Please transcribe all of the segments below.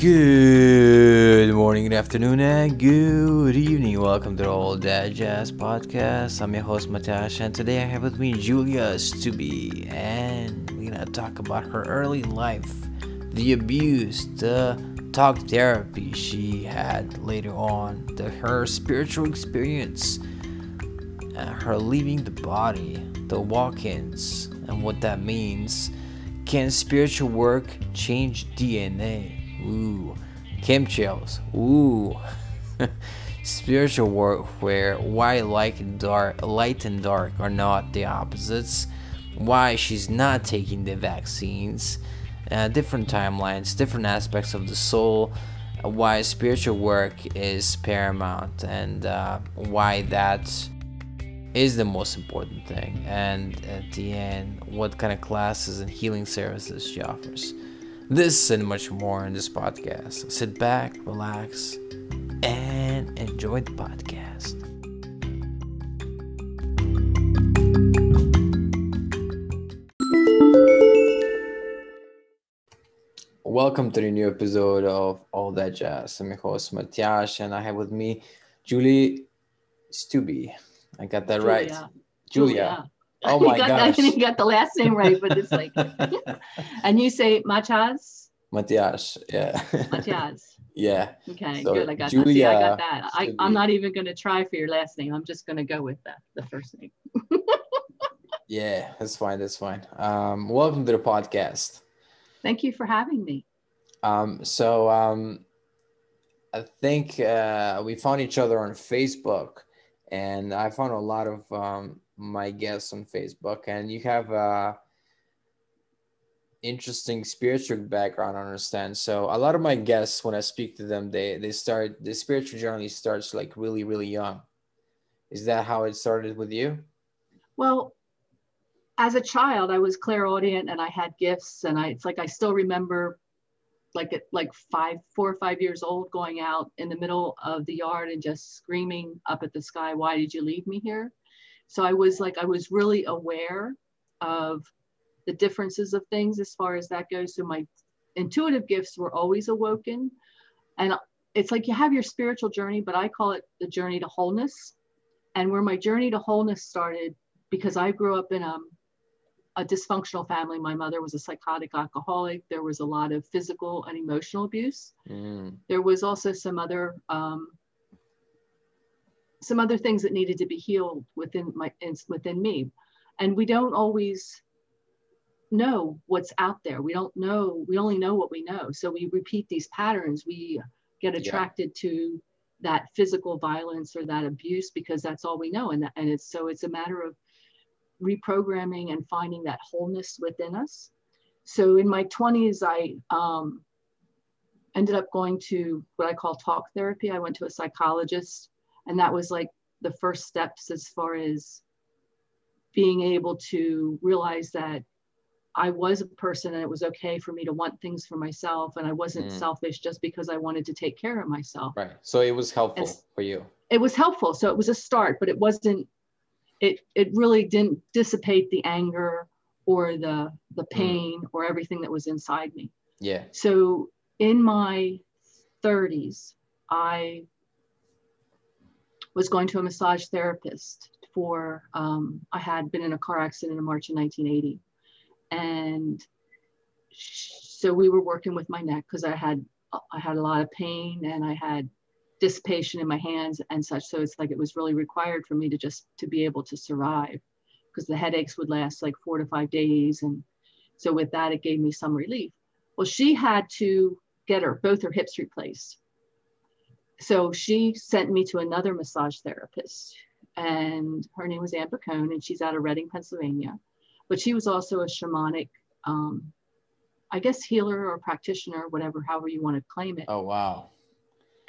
Good morning, good afternoon, and good evening. Welcome to the All That Jazz Podcast. I'm your host, Matash, and today I have with me Julia Stubbe, and we're gonna talk about her early life, the abuse, the talk therapy she had later on, the, her spiritual experience, her leaving the body, the walk ins, and what that means. Can spiritual work change DNA? Ooh, chemtrails. Ooh, spiritual work where why light and dark, light and dark are not the opposites. Why she's not taking the vaccines. Uh, different timelines, different aspects of the soul. Why spiritual work is paramount, and uh, why that is the most important thing. And at the end, what kind of classes and healing services she offers. This and much more in this podcast. Sit back, relax, and enjoy the podcast. Welcome to the new episode of All That Jazz. I'm your host, Matias, and I have with me Julie Stubbe. I got that right. Julia. Julia. Oh my got gosh. That, you got the last name right, but it's like, and you say Machaz, Matias, yeah. Machaz. yeah. Okay, So, good. I got that. See, I got that. I, I'm not even going to try for your last name. I'm just going to go with the, the first name. Yeah, that's fine. That's fine. Um, welcome to the podcast. Thank you for having me. Um, so um, I think uh, we found each other on Facebook, and I found a lot of um, my guests on Facebook, and you have a interesting spiritual background. I understand. So a lot of my guests, when I speak to them, they they start the spiritual journey starts like really really young. Is that how it started with you? Well, as a child, I was clairaudient and I had gifts, and I it's like I still remember, like at like five, four or five years old, going out in the middle of the yard and just screaming up at the sky, "Why did you leave me here?" So I was like, I was really aware of the differences of things as far as that goes. So my intuitive gifts were always awoken, and it's like you have your spiritual journey, but I call it the journey to wholeness. And where my journey to wholeness started because I grew up in a, a dysfunctional family. My mother was a psychotic alcoholic. There was a lot of physical and emotional abuse. Mm, There was also some other um, some other things that needed to be healed within my within me, and we don't always know what's out there. We don't know. We only know what we know. So we repeat these patterns. We get Yeah. attracted to that physical violence or that abuse because that's all we know and that, and it's so it's a matter of reprogramming and finding that wholeness within us so in my 20s i um, ended up going to what i call talk therapy i went to a psychologist and that was like the first steps as far as being able to realize that I was a person and it was okay for me to want things for myself and I wasn't Mm. selfish just because I wanted to take care of myself right. So it was helpful for you. it was helpful so it was a start but it wasn't it it really didn't dissipate the anger or the the pain or everything that was inside me Yeah. so in my 30s i was going to a massage therapist for um, i had been in a car accident in march of 1980 and so we were working with my neck because i had i had a lot of pain and i had dissipation in my hands and such. So it's like it was really required for me to just to be able to survive because the headaches would last like four to five days. And so with that it gave me some relief. Well she had to get her both her hips replaced so she sent me to another massage therapist and her name was Ann Bacone and she's out of Reading, Pennsylvania. But she was also a shamanic, um, I guess healer or practitioner, whatever, however you want to claim it. Oh wow.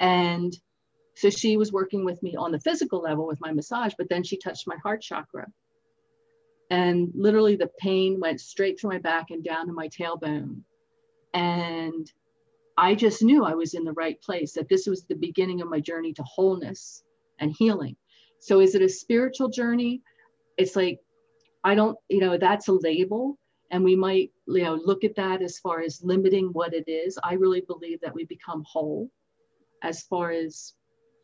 And so she was working with me on the physical level with my massage, but then she touched my heart chakra. And literally the pain went straight through my back and down to my tailbone. And I just knew I was in the right place, that this was the beginning of my journey to wholeness and healing. So is it a spiritual journey? It's like, I don't, you know, that's a label. and we might you know look at that as far as limiting what it is i really believe that we become whole as far as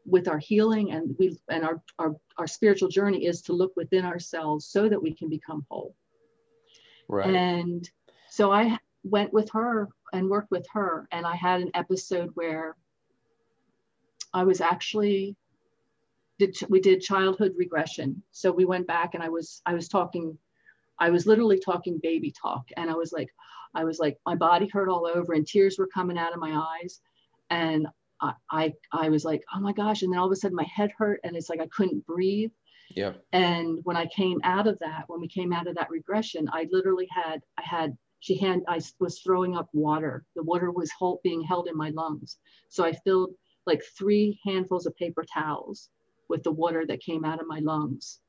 with our healing and we and our, our our spiritual journey is to look within ourselves so that we can become whole right and so i went with her and worked with her and i had an episode where i was actually did we did childhood regression so we went back and i was i was talking i was literally talking baby talk and i was like i was like my body hurt all over and tears were coming out of my eyes and I, I, I was like, oh my gosh. And then all of a sudden my head hurt and it's like I couldn't breathe. Yeah. And when I came out of that, when we came out of that regression, I literally had, I had, she had, I was throwing up water. The water was hold, being held in my lungs. So I filled like three handfuls of paper towels with the water that came out of my lungs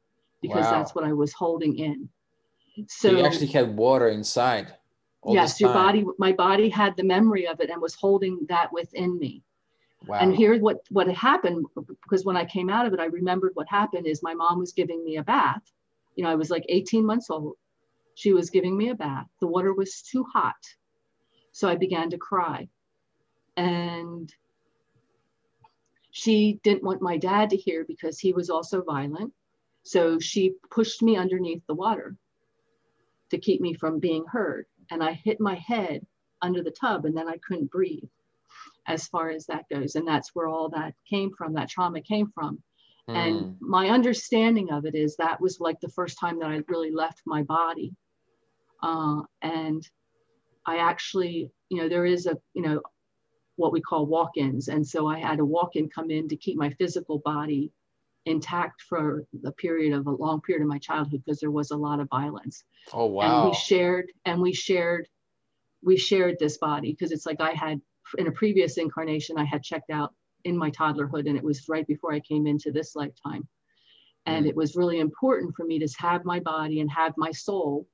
because wow. that's what I was holding in. So, so you actually had water inside. Yes, your body, my body had the memory of it and was holding that within me. Wow. And here's what what happened because when I came out of it, I remembered what happened is my mom was giving me a bath. You know, I was like 18 months old. She was giving me a bath. The water was too hot. So I began to cry. And she didn't want my dad to hear because he was also violent. So she pushed me underneath the water to keep me from being heard. And I hit my head under the tub and then I couldn't breathe as far as that goes. And that's where all that came from, that trauma came from. Mm. And hmm. my understanding of it is that was like the first time that I really left my body. Uh, and I actually, you know, there is a, you know, what we call walk ins. And so I had a walk in come in to keep my physical body intact for the period of a long period of my childhood because there was a lot of violence. Oh, wow. And we shared, and we shared, we shared this body because it's like I had in a previous incarnation, I had checked out in my toddlerhood, and it was right before I came into this lifetime. And mm. it was really important for me to have my body and have my soul,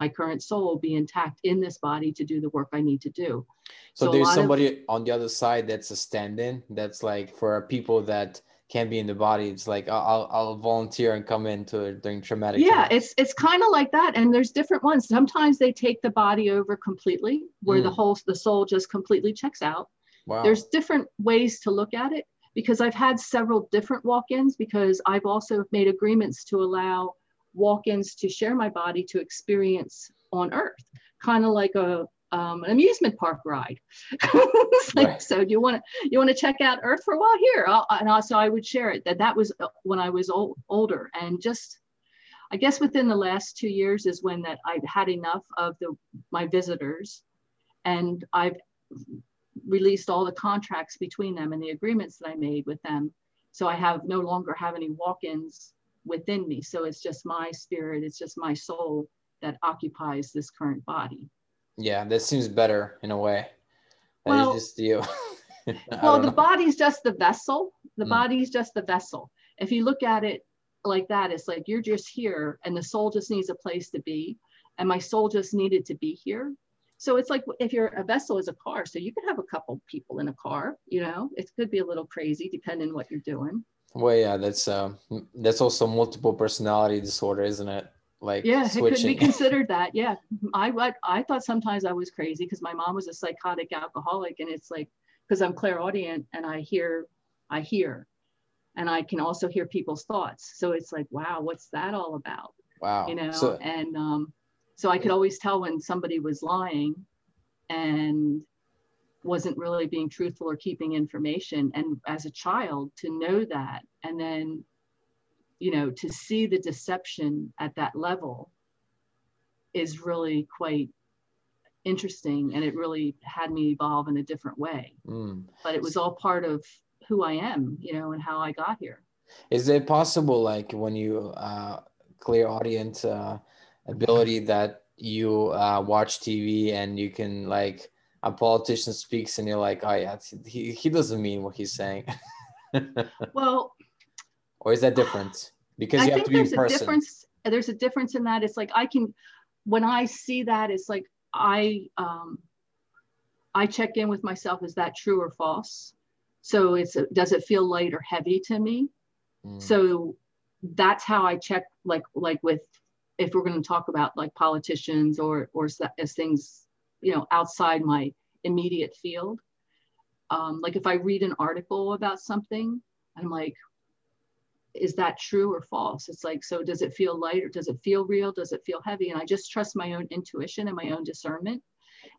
my current soul, be intact in this body to do the work I need to do. So, so there's somebody of, on the other side that's a stand in, that's like for people that can't be in the body it's like i'll i'll volunteer and come into during traumatic yeah times. it's it's kind of like that and there's different ones sometimes they take the body over completely where mm. the whole the soul just completely checks out wow. there's different ways to look at it because i've had several different walk-ins because i've also made agreements to allow walk-ins to share my body to experience on earth kind of like a um, an amusement park ride. like, right. So do you want to you want to check out Earth for a while? Here, I'll, and also I would share it. That that was uh, when I was old, older, and just I guess within the last two years is when that I've had enough of the my visitors, and I've released all the contracts between them and the agreements that I made with them. So I have no longer have any walk-ins within me. So it's just my spirit, it's just my soul that occupies this current body. Yeah, that seems better in a way. That well, just you. well, the know. body's just the vessel. The mm. body's just the vessel. If you look at it like that, it's like you're just here and the soul just needs a place to be. And my soul just needed to be here. So it's like if you're a vessel is a car, so you could have a couple people in a car, you know, it could be a little crazy depending what you're doing. Well, yeah, that's uh, that's also multiple personality disorder, isn't it? like yeah switching. it could be considered that yeah i what i thought sometimes i was crazy because my mom was a psychotic alcoholic and it's like because i'm clairaudient and i hear i hear and i can also hear people's thoughts so it's like wow what's that all about wow you know so, and um so i could always tell when somebody was lying and wasn't really being truthful or keeping information and as a child to know that and then you know, to see the deception at that level is really quite interesting and it really had me evolve in a different way. Mm. But it was all part of who I am, you know, and how I got here. Is it possible, like when you uh, clairaudience uh, ability, that you uh, watch TV and you can like a politician speaks and you're like, oh yeah, he, he doesn't mean what he's saying. well, or is that different? Because you I have to be there's in person. A difference, there's a difference in that. It's like I can, when I see that, it's like I, um, I check in with myself. Is that true or false? So it's does it feel light or heavy to me? Mm. So that's how I check. Like like with if we're going to talk about like politicians or or as things you know outside my immediate field um, like if i read an article about something i'm like is that true or false? It's like so does it feel light or does it feel real? Does it feel heavy? And i just trust my own intuition and my own discernment.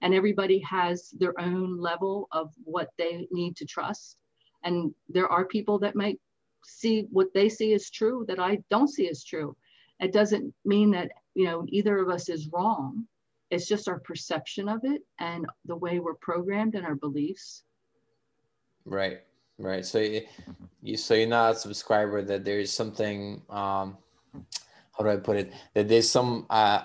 And everybody has their own level of what they need to trust. And there are people that might see what they see as true that i don't see as true it doesn't mean that you know either of us is wrong. It's just our perception of it and the way we're programmed and our beliefs. Right right. So you, you so you're not a subscriber that there's something um how do i put it? That there's some uh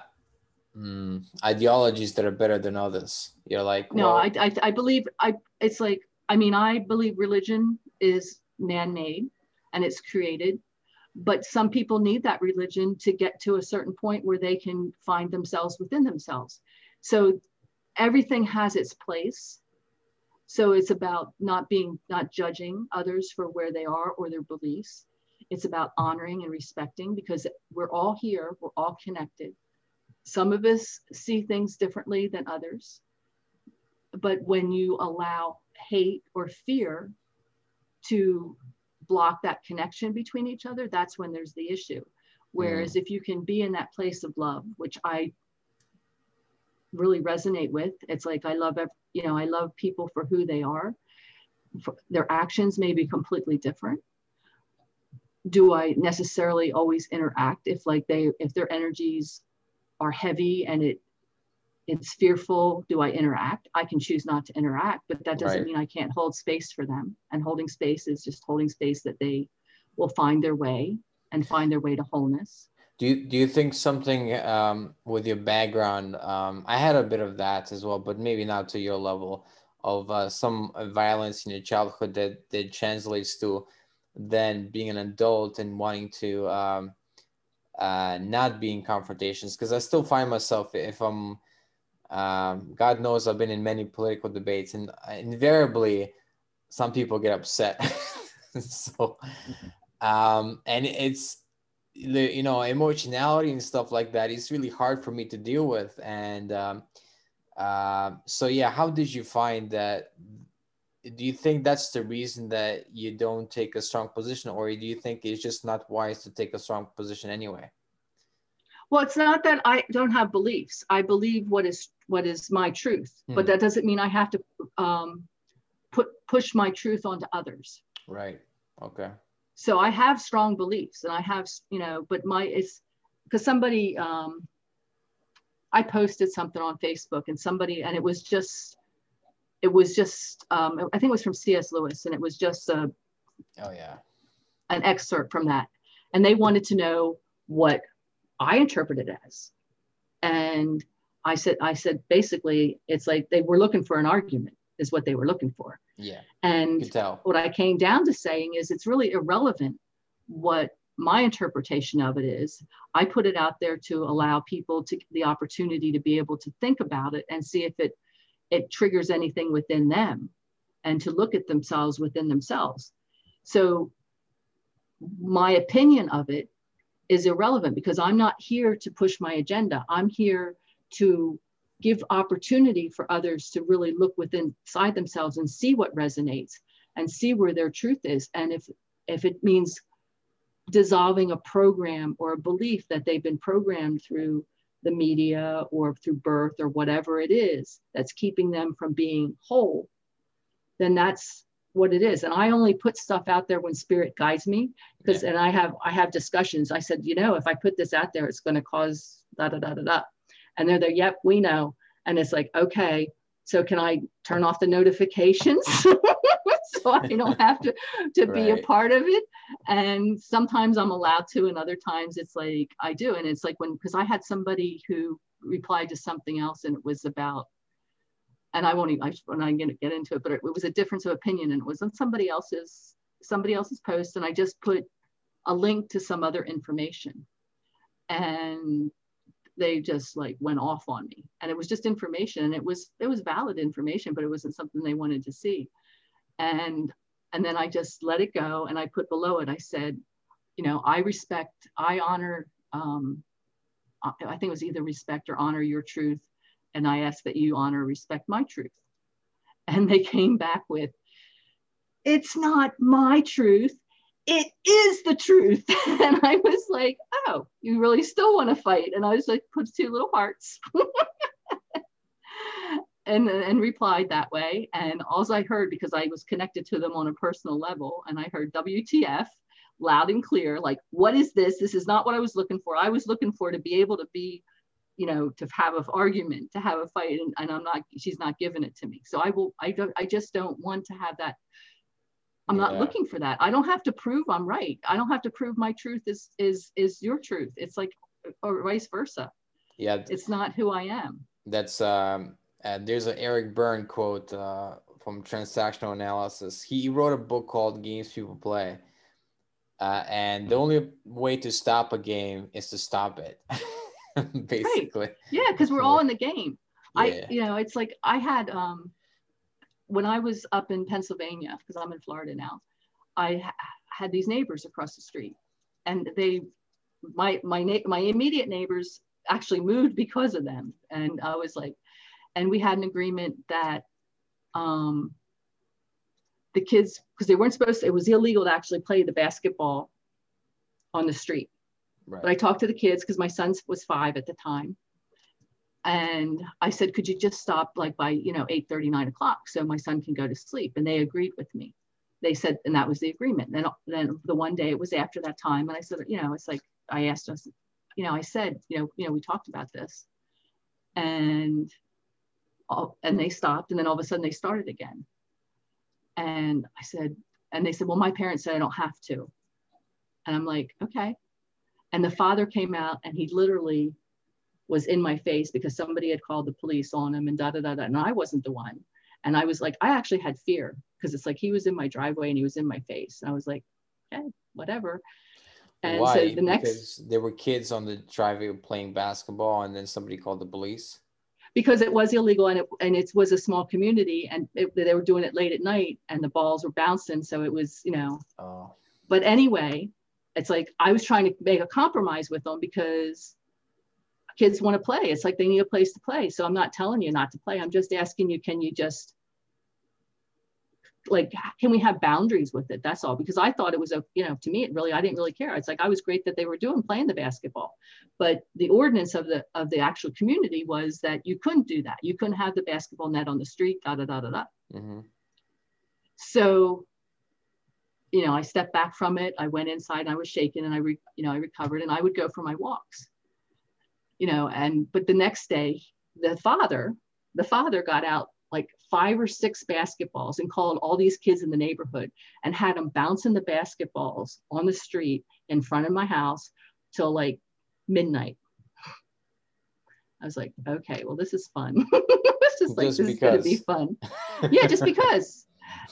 mm, ideologies that are better than others. You're like no I, I i believe i it's like i mean i believe religion is man-made and it's created but some people need that religion to get to a certain point where they can find themselves within themselves. So everything has its place. So it's about not being not judging others for where they are or their beliefs. It's about honoring and respecting because we're all here we're all connected. Some of us see things differently than others. But when you allow hate or fear to block that connection between each other, that's when there's the issue. Whereas mm. if you can be in that place of love, which I really resonate with, it's like I love, you know, I love people for who they are. For, their actions may be completely different. Do I necessarily always interact if like they if their energies are heavy and it it's fearful do i interact? I can choose not to interact but that doesn't right. mean i can't hold space for them. And holding space is just holding space that they will find their way and find their way to wholeness. Do you, do you think something um, with your background um, i had a bit of that as well but maybe not to your level of uh, some violence in your childhood that, that translates to then being an adult and wanting to um, uh, not be in confrontations? Because i still find myself if i'm um, God knows I've been in many political debates, and invariably, some people get upset. so, um, and it's the you know emotionality and stuff like that is really hard for me to deal with. And um, uh, so, yeah, how did you find that? Do you think that's the reason that you don't take a strong position, or do you think it's just not wise to take a strong position anyway? Well, it's not that I don't have beliefs. I believe what is what is my truth, hmm. but that doesn't mean I have to um, put push my truth onto others. Right. Okay. So I have strong beliefs, and I have you know, but my it's because somebody um, I posted something on Facebook, and somebody and it was just it was just um, I think it was from C.S. Lewis, and it was just a oh yeah an excerpt from that, and they wanted to know what I interpret it as. And I said, I said, basically, it's like they were looking for an argument, is what they were looking for. Yeah. And what I came down to saying is it's really irrelevant what my interpretation of it is. I put it out there to allow people to the opportunity to be able to think about it and see if it it triggers anything within them and to look at themselves within themselves. So my opinion of it is irrelevant because I'm not here to push my agenda. I'm here to give opportunity for others to really look within inside themselves and see what resonates and see where their truth is. And if if it means dissolving a program or a belief that they've been programmed through the media or through birth or whatever it is that's keeping them from being whole, then that's what it is. And i only put stuff out there when spirit guides me because yeah. and i have i have discussions. I said you know if i put this out there it's going to cause da da da da da. And they're there yep we know. And it's like okay so can i turn off the notifications? So i don't have to to right. be a part of it. And sometimes i'm allowed to and other times it's like i do. And it's like when because i had somebody who replied to something else and it was about and I won't even, I when I get, get into it, but it, it was a difference of opinion and it was on somebody else's, somebody else's post. And I just put a link to some other information and they just like went off on me and it was just information and it was, it was valid information, but it wasn't something they wanted to see. And, and then I just let it go. And I put below it, I said, you know, I respect, I honor, um, I think it was either respect or honor your truth. And I ask that you honor, respect my truth. And they came back with, it's not my truth. It is the truth. And I was like, oh, you really still want to fight? And I was like, put two little hearts. and, and replied that way. And all I heard, because I was connected to them on a personal level, and I heard WTF loud and clear, like, what is this? This is not what I was looking for. I was looking for to be able to be, you know, to have an argument, to have a fight, and, and I'm not, she's not giving it to me. So I will, I don't, I just don't want to have that. I'm yeah. not looking for that. I don't have to prove I'm right. I don't have to prove my truth is is is your truth. It's like or vice versa. Yeah. It's not who I am. That's um and there's an Eric Berne quote uh, from Transactional Analysis. He wrote a book called Games People Play. Uh, and the only way to stop a game is to stop it, basically. Right. Yeah, because we're all in the game. Yeah. I, you know, it's like I had, um, when I was up in Pennsylvania, because I'm in Florida now, I ha- had these neighbors across the street, and they, my my na- my immediate neighbors actually moved because of them, and I was like, and we had an agreement that um, the kids, because they weren't supposed to, it was illegal to actually play the basketball on the street. Right. But I talked to the kids because my son was five at the time. And I said, could you just stop like by, you know, 8 39 o'clock so my son can go to sleep? And they agreed with me. They said, and that was the agreement. Then, then the one day it was after that time. And I said, you know, it's like, I asked us, you know, I said, you know, you know, we talked about this. And all, and they stopped and then all of a sudden they started again and i said and they said well my parents said i don't have to and i'm like okay and the father came out and he literally was in my face because somebody had called the police on him and da da da da and i wasn't the one and i was like i actually had fear because it's like he was in my driveway and he was in my face and i was like okay whatever and Why? so the next because there were kids on the driveway playing basketball and then somebody called the police because it was illegal and it, and it was a small community and it, they were doing it late at night and the balls were bouncing. So it was, you know, oh. but anyway, it's like I was trying to make a compromise with them because kids want to play. It's like they need a place to play. So I'm not telling you not to play. I'm just asking you, can you just like can we have boundaries with it that's all because i thought it was a you know to me it really i didn't really care it's like i was great that they were doing playing the basketball but the ordinance of the of the actual community was that you couldn't do that you couldn't have the basketball net on the street da da da da da mm-hmm. so you know i stepped back from it i went inside and i was shaken and i re, you know i recovered and i would go for my walks you know and but the next day the father the father got out like five or six basketballs and called all these kids in the neighborhood and had them bouncing the basketballs on the street in front of my house till like midnight. I was like, okay, well, this is fun. this is like, just this because. is gonna be fun. yeah, just because.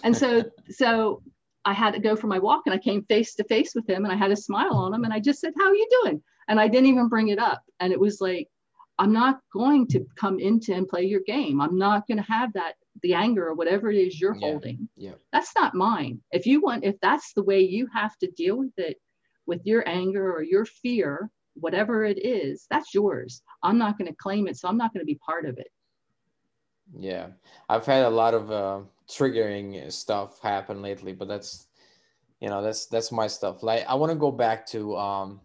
And so, so I had to go for my walk and I came face to face with him and I had a smile on him and I just said, how are you doing? And I didn't even bring it up. And it was like, I'm not going to come into and play your game. I'm not going to have that the anger or whatever it is you're yeah. holding. Yeah. That's not mine. If you want, if that's the way you have to deal with it, with your anger or your fear, whatever it is, that's yours. I'm not going to claim it, so I'm not going to be part of it. Yeah, I've had a lot of uh, triggering stuff happen lately, but that's, you know, that's that's my stuff. Like I want to go back to um,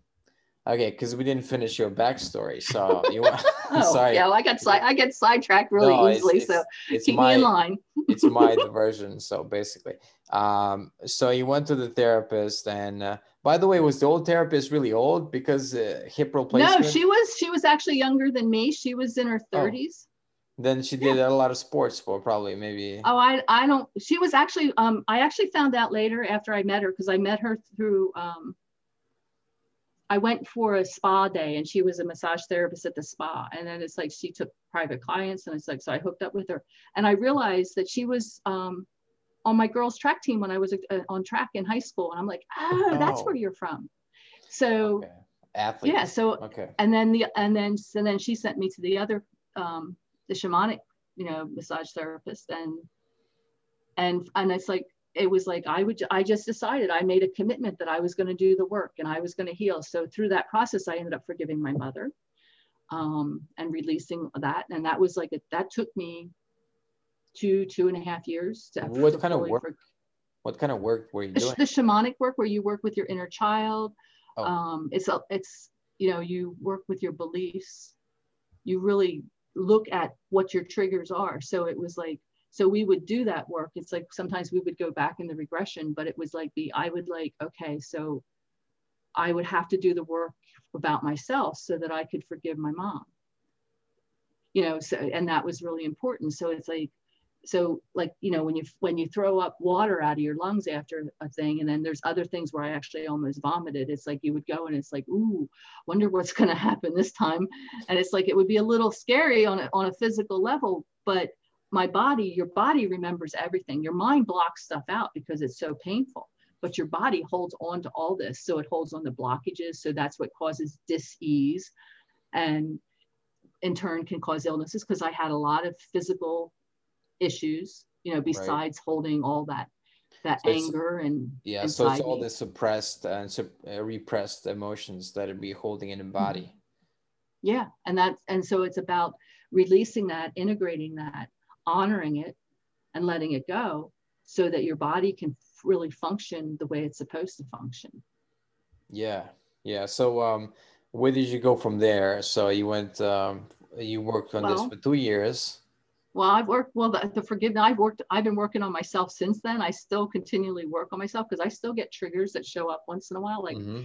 Okay, because we didn't finish your backstory, so you want. oh, sorry. Yeah, well, I got side, I get sidetracked really no, easily, it's, so it's keep my, me in line. it's my diversion. So basically, um, so you went to the therapist, and uh, by the way, was the old therapist really old because uh, hip replacement? No, she was. She was actually younger than me. She was in her oh. thirties. Oh. Then she did yeah. a lot of sports for probably maybe. Oh, I I don't. She was actually. Um, I actually found out later after I met her because I met her through um I went for a spa day and she was a massage therapist at the spa. And then it's like she took private clients and it's like, so I hooked up with her. And I realized that she was um, on my girls' track team when I was uh, on track in high school. And I'm like, oh, that's oh. where you're from. So, okay. Athletes. yeah. So, okay. And then the, and then, so then she sent me to the other, um, the shamanic, you know, massage therapist. And, and, and it's like, it was like I would I just decided I made a commitment that I was going to do the work and I was going to heal. So through that process, I ended up forgiving my mother. um, and releasing that. And that was like, a, that took me two, two and a half years. To, what kind of work? For, what kind of work were you the, doing? The shamanic work where you work with your inner child. Oh. Um, it's, a, it's, you know, you work with your beliefs. You really look at what your triggers are. So it was like, so we would do that work. It's like sometimes we would go back in the regression, but it was like the, I would like, okay, so I would have to do the work about myself so that I could forgive my mom. You know, so and that was really important. So it's like, so like you know when you when you throw up water out of your lungs after a thing and then there's other things where i actually almost vomited it's like you would go and it's like ooh wonder what's going to happen this time and it's like it would be a little scary on a, on a physical level but my body your body remembers everything your mind blocks stuff out because it's so painful but your body holds on to all this. So it holds on to blockages. So that's what causes dis-ease and in turn can cause illnesses because I had a lot of physical issues, you know, besides right. holding all that that so anger and yeah so it's all the suppressed and uh, repressed emotions that it be holding in the body mm-hmm. yeah and that's and so it's about releasing that integrating that honoring it and letting it go so that your body can really function the way it's supposed to function. Yeah, yeah. So, um, where did you go from there? So you went, um, you worked on well, this for two years. Well, I've worked. Well, the, the forgiveness. I've worked. I've been working on myself since then. I still continually work on myself because I still get triggers that show up once in a while, like, mm-hmm.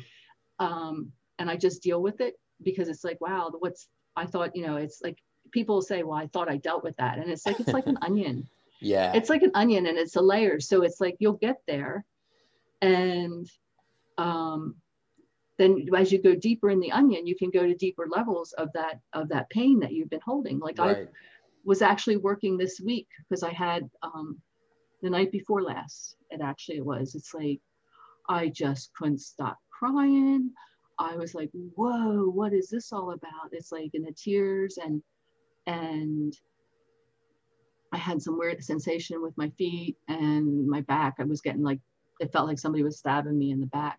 um, and I just deal with it because it's like, wow, what's I thought, you know, it's like people say, well, I thought I dealt with that, and it's like it's like an onion yeah it's like an onion and it's a layer so it's like you'll get there and um, then as you go deeper in the onion you can go to deeper levels of that of that pain that you've been holding like right. i was actually working this week because i had um, the night before last it actually was it's like i just couldn't stop crying i was like whoa what is this all about it's like in the tears and and I had some weird sensation with my feet and my back. I was getting like, it felt like somebody was stabbing me in the back.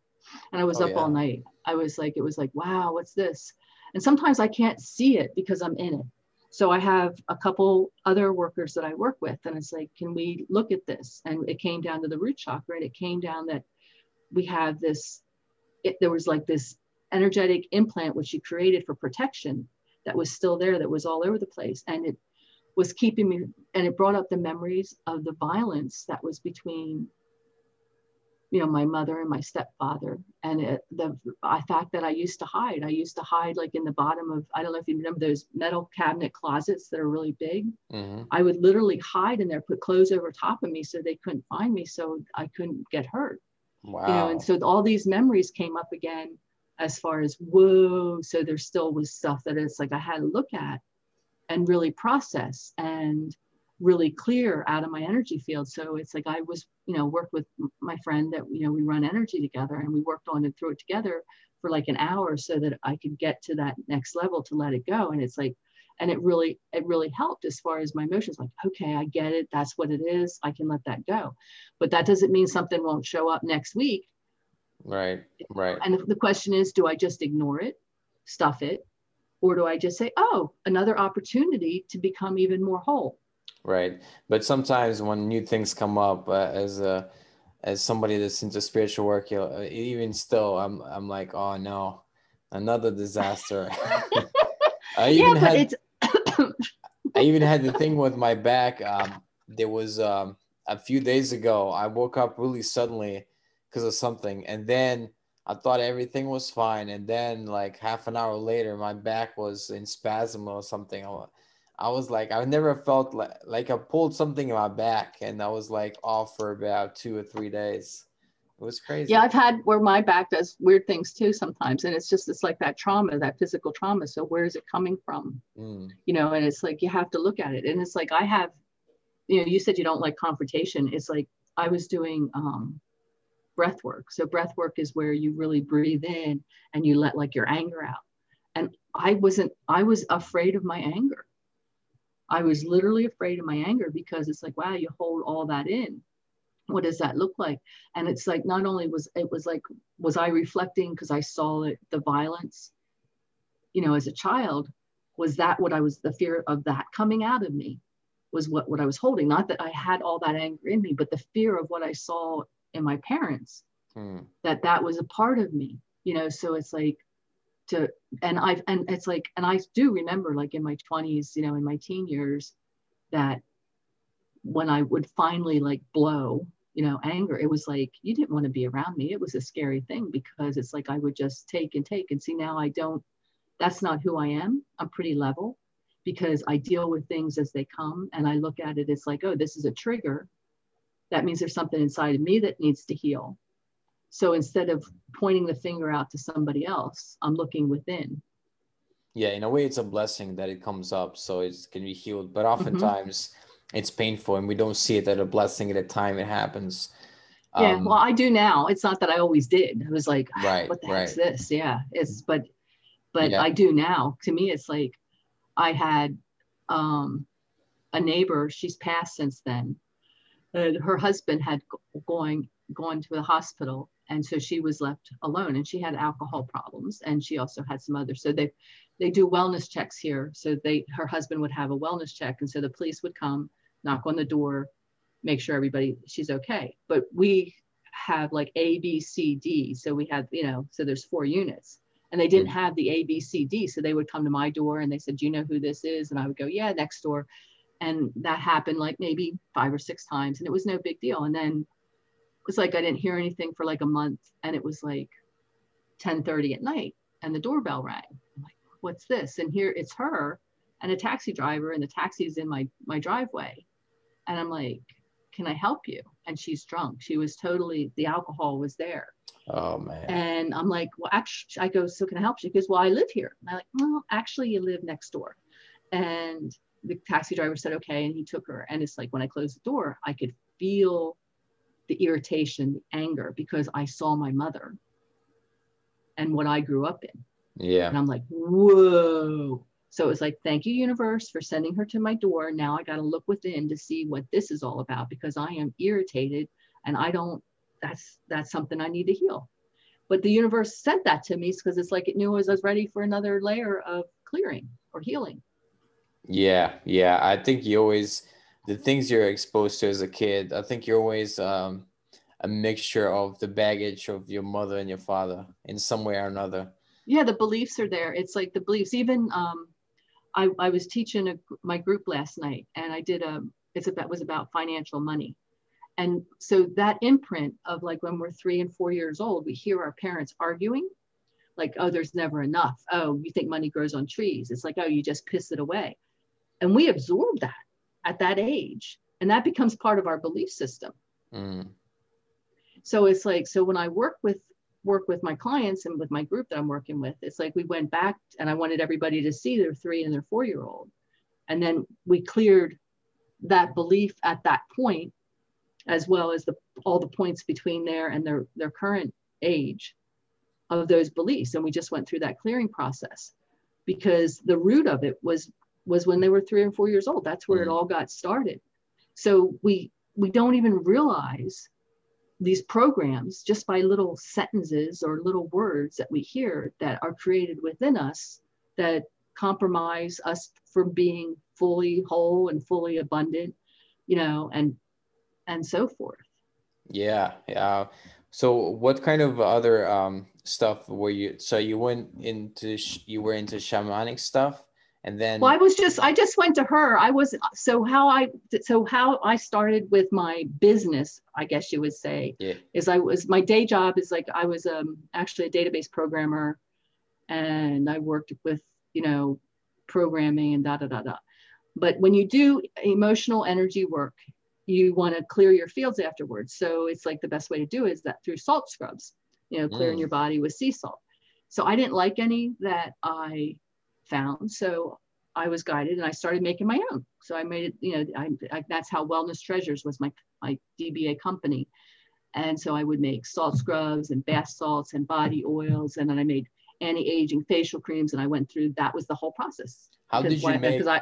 And I was oh, up yeah. all night. I was like, it was like, wow, what's this? And sometimes I can't see it because I'm in it. So I have a couple other workers that I work with, and it's like, can we look at this? And it came down to the root chakra, and it came down that we have this, it, there was like this energetic implant which you created for protection that was still there, that was all over the place. And it was keeping me, and it brought up the memories of the violence that was between, you know, my mother and my stepfather, and it, the fact that I used to hide. I used to hide like in the bottom of, I don't know if you remember those metal cabinet closets that are really big. Mm-hmm. I would literally hide in there, put clothes over top of me so they couldn't find me, so I couldn't get hurt. Wow. You know, and so all these memories came up again as far as whoa so there still was stuff that it's like i had to look at and really process and really clear out of my energy field. So it's like I was, you know, worked with my friend that, you know, we run energy together and we worked on it through it together for like an hour so that I could get to that next level to let it go. And it's like, and it really, it really helped as far as my emotions, like, okay, I get it. That's what it is. I can let that go. But that doesn't mean something won't show up next week. Right. Right. And the question is, do I just ignore it, stuff it, or do I just say, oh, another opportunity to become even more whole? Right. But sometimes when new things come up, uh, as a as somebody that's into spiritual work, you know, even still, I'm I'm like, oh no, another disaster. I even yeah, had I even had the thing with my back. Um, there was um, a few days ago. I woke up really suddenly because of something, and then I thought everything was fine, and then like half an hour later, my back was in spasm or something. I was like, I never felt like, like I pulled something in my back, and I was like off for about two or three days. It was crazy. Yeah, I've had where my back does weird things too sometimes, and it's just it's like that trauma, that physical trauma. So where is it coming from? Mm. You know, and it's like you have to look at it, and it's like I have, you know, you said you don't like confrontation. It's like I was doing um, breath work. So breath work is where you really breathe in and you let like your anger out. And I wasn't, I was afraid of my anger. I was literally afraid of my anger because it's like, wow, you hold all that in. What does that look like? And it's like, not only was it was like, was I reflecting because I saw it, the violence, you know, as a child, was that what I was the fear of that coming out of me was what, what I was holding. Not that I had all that anger in me, but the fear of what I saw in my parents, hmm. that that was a part of me, you know? So it's like to, and I've, and it's like, and I do remember like in my 20s, you know, in my teen years, that when I would finally like blow, you know, anger, it was like you didn't want to be around me. It was a scary thing because it's like I would just take and take and see now I don't, that's not who I am. I'm pretty level because I deal with things as they come and I look at it, it's like, oh, this is a trigger. That means there's something inside of me that needs to heal. So instead of pointing the finger out to somebody else, I'm looking within. Yeah, in a way, it's a blessing that it comes up so it can be healed. But mm-hmm. oftentimes, mm-hmm it's painful and we don't see it as a blessing at the time it happens. Yeah, um, well, I do now. It's not that I always did. I was like, right, what the right. heck's this? Yeah, it's but but yeah. I do now. To me, it's like I had um, a neighbor. She's passed since then. And her husband had going gone to the hospital, and so she was left alone. And she had alcohol problems, and she also had some others. So they they do wellness checks here. So they her husband would have a wellness check, and so the police would come knock on the door, make sure everybody she's okay. But we have like A, B, C, D. So we had, you know, so there's four units. And they didn't mm. have the A, B, C, D. So they would come to my door and they said, Do you know who this is? And I would go, Yeah, next door. And that happened like maybe five or six times. And it was no big deal. And then was like I didn't hear anything for like a month. And it was like 10:30 at night. And the doorbell rang. I'm like, what's this? And here it's her and a taxi driver, and the taxi is in my my driveway. And I'm like, can I help you? And she's drunk. She was totally, the alcohol was there. Oh man. And I'm like, well, actually, I go, so can I help you? She goes, well, I live here. And I'm like, well, actually, you live next door. And the taxi driver said, okay. And he took her. And it's like when I closed the door, I could feel the irritation, the anger, because I saw my mother and what I grew up in. Yeah. And I'm like, whoa. So it was like, thank you, universe, for sending her to my door. Now I got to look within to see what this is all about because I am irritated and I don't, that's, that's something I need to heal. But the universe sent that to me because it's like it knew I was ready for another layer of clearing or healing. Yeah. Yeah. I think you always, the things you're exposed to as a kid, I think you're always, um, a mixture of the baggage of your mother and your father in some way or another. Yeah, the beliefs are there. It's like the beliefs, even um, I, I was teaching a, my group last night and I did a, it's about, was about financial money. And so that imprint of like when we're three and four years old, we hear our parents arguing like, oh, there's never enough. Oh, you think money grows on trees. It's like, oh, you just piss it away. And we absorb that at that age. And that becomes part of our belief system. Mm. So it's like, so when I work with work with my clients and with my group that I'm working with, it's like we went back and I wanted everybody to see their three and their four year old. And then we cleared that belief at that point, as well as the all the points between there and their, their current age of those beliefs. And we just went through that clearing process because the root of it was was when they were three and four years old. That's where mm-hmm. it all got started. So we we don't even realize these programs just by little sentences or little words that we hear that are created within us that compromise us from being fully whole and fully abundant you know and and so forth yeah yeah so what kind of other um stuff were you so you went into you were into shamanic stuff and then well i was just i just went to her i was so how i so how i started with my business i guess you would say yeah. is i was my day job is like i was um actually a database programmer and i worked with you know programming and da da da da but when you do emotional energy work you want to clear your fields afterwards so it's like the best way to do it is that through salt scrubs you know clearing mm. your body with sea salt so i didn't like any that i found. So I was guided and I started making my own. So I made it, you know, I, I, that's how Wellness Treasures was my, my DBA company. And so I would make salt scrubs and bath salts and body oils. And then I made anti-aging facial creams. And I went through, that was the whole process. How did you make, I,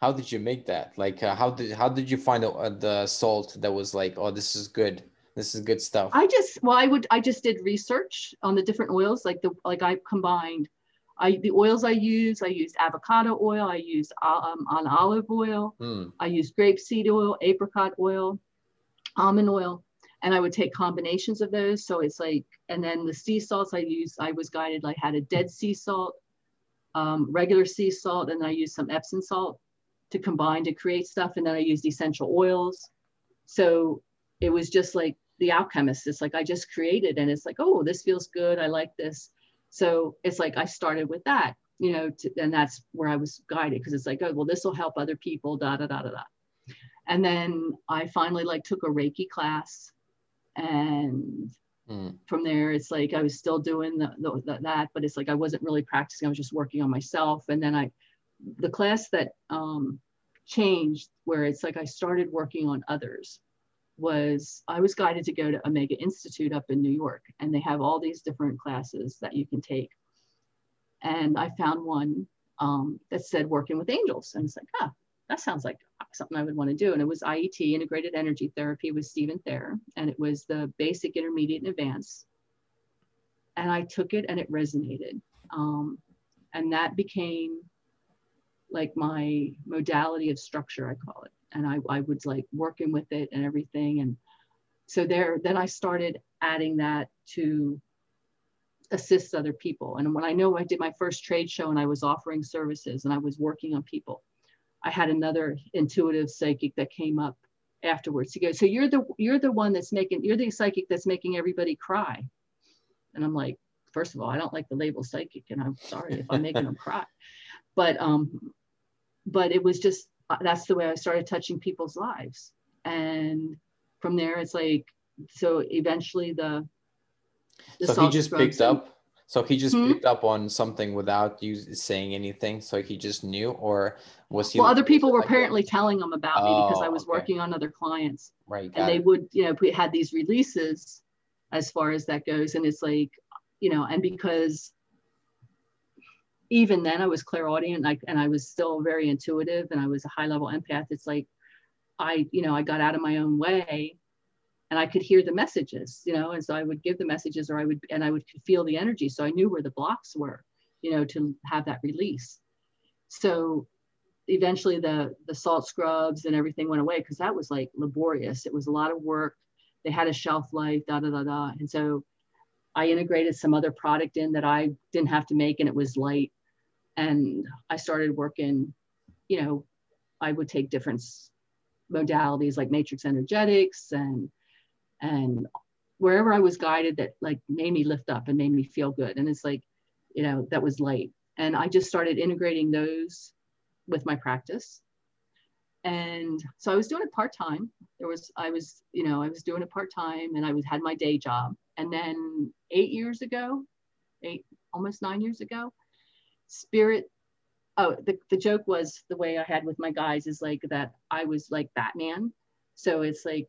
how did you make that? Like, uh, how did, how did you find the, uh, the salt that was like, oh, this is good. This is good stuff. I just, well, I would, I just did research on the different oils. Like the, like I combined I the oils I use, I used avocado oil, I used um, on olive oil, Mm. I used grapeseed oil, apricot oil, almond oil, and I would take combinations of those. So it's like, and then the sea salts I used, I was guided like had a dead sea salt, um, regular sea salt, and I used some Epsom salt to combine to create stuff. And then I used essential oils. So it was just like the alchemist. It's like I just created, and it's like, oh, this feels good. I like this. So it's like I started with that, you know, to, and that's where I was guided because it's like, oh, well, this will help other people, da da da da da. And then I finally like took a Reiki class, and Mm. from there it's like I was still doing the, the, the, that, but it's like I wasn't really practicing. I was just working on myself. And then I, the class that um, changed, where it's like I started working on others, was I was guided to go to Omega Institute up in New York, and they have all these different classes that you can take. And I found one um, that said working with angels, and it's like, ah, that sounds like something I would want to do. And it was IET, Integrated Energy Therapy with Stevan Thayer, and it was the basic, intermediate, and advanced. And I took it, and it resonated, um, and that became like my modality of structure, I call it and I, I was like working with it and everything. And so there, then I started adding that to assist other people. And when I know I did my first trade show and I was offering services and I was working on people, I had another intuitive psychic that came up afterwards. He goes, so you're the, you're the one that's making, you're the psychic that's making everybody cry. And I'm like, first of all, I don't like the label psychic and I'm sorry if I'm making them cry. But, um, but it was just that's the way I started touching people's lives. And from there, it's like, so eventually the, the So he just picked and- up. So he just Hmm? picked up on something without you saying anything. So he just knew, or was he? Well, other people were like- apparently telling him about me because I Oh, was okay. working on other clients right. and they it. would, you know, we had these releases as far as that goes. And it's like, you know, and because even then I was clairaudient and I, and I was still very intuitive and I was a high level empath. It's like, I, you know, I got out of my own way and I could hear the messages, you know, and so I would give the messages or I would, and I would feel the energy. So I knew where the blocks were, you know, to have that release. So eventually the, the salt scrubs and everything went away because that was like laborious. It was a lot of work. They had a shelf life, da, da, da, da. And so I integrated some other product in that I didn't have to make and it was light. And I started working, you know, I would take different modalities like matrix energetics and and wherever I was guided that like made me lift up and made me feel good. And it's like, you know, that was light. And I just started integrating those with my practice. And so I was doing it part-time. There was, I was, you know, I was doing it part-time and I was had my day job. And then eight years ago, eight, almost nine years ago, spirit oh the, the joke was the way i had with my guys is like that i was like batman so it's like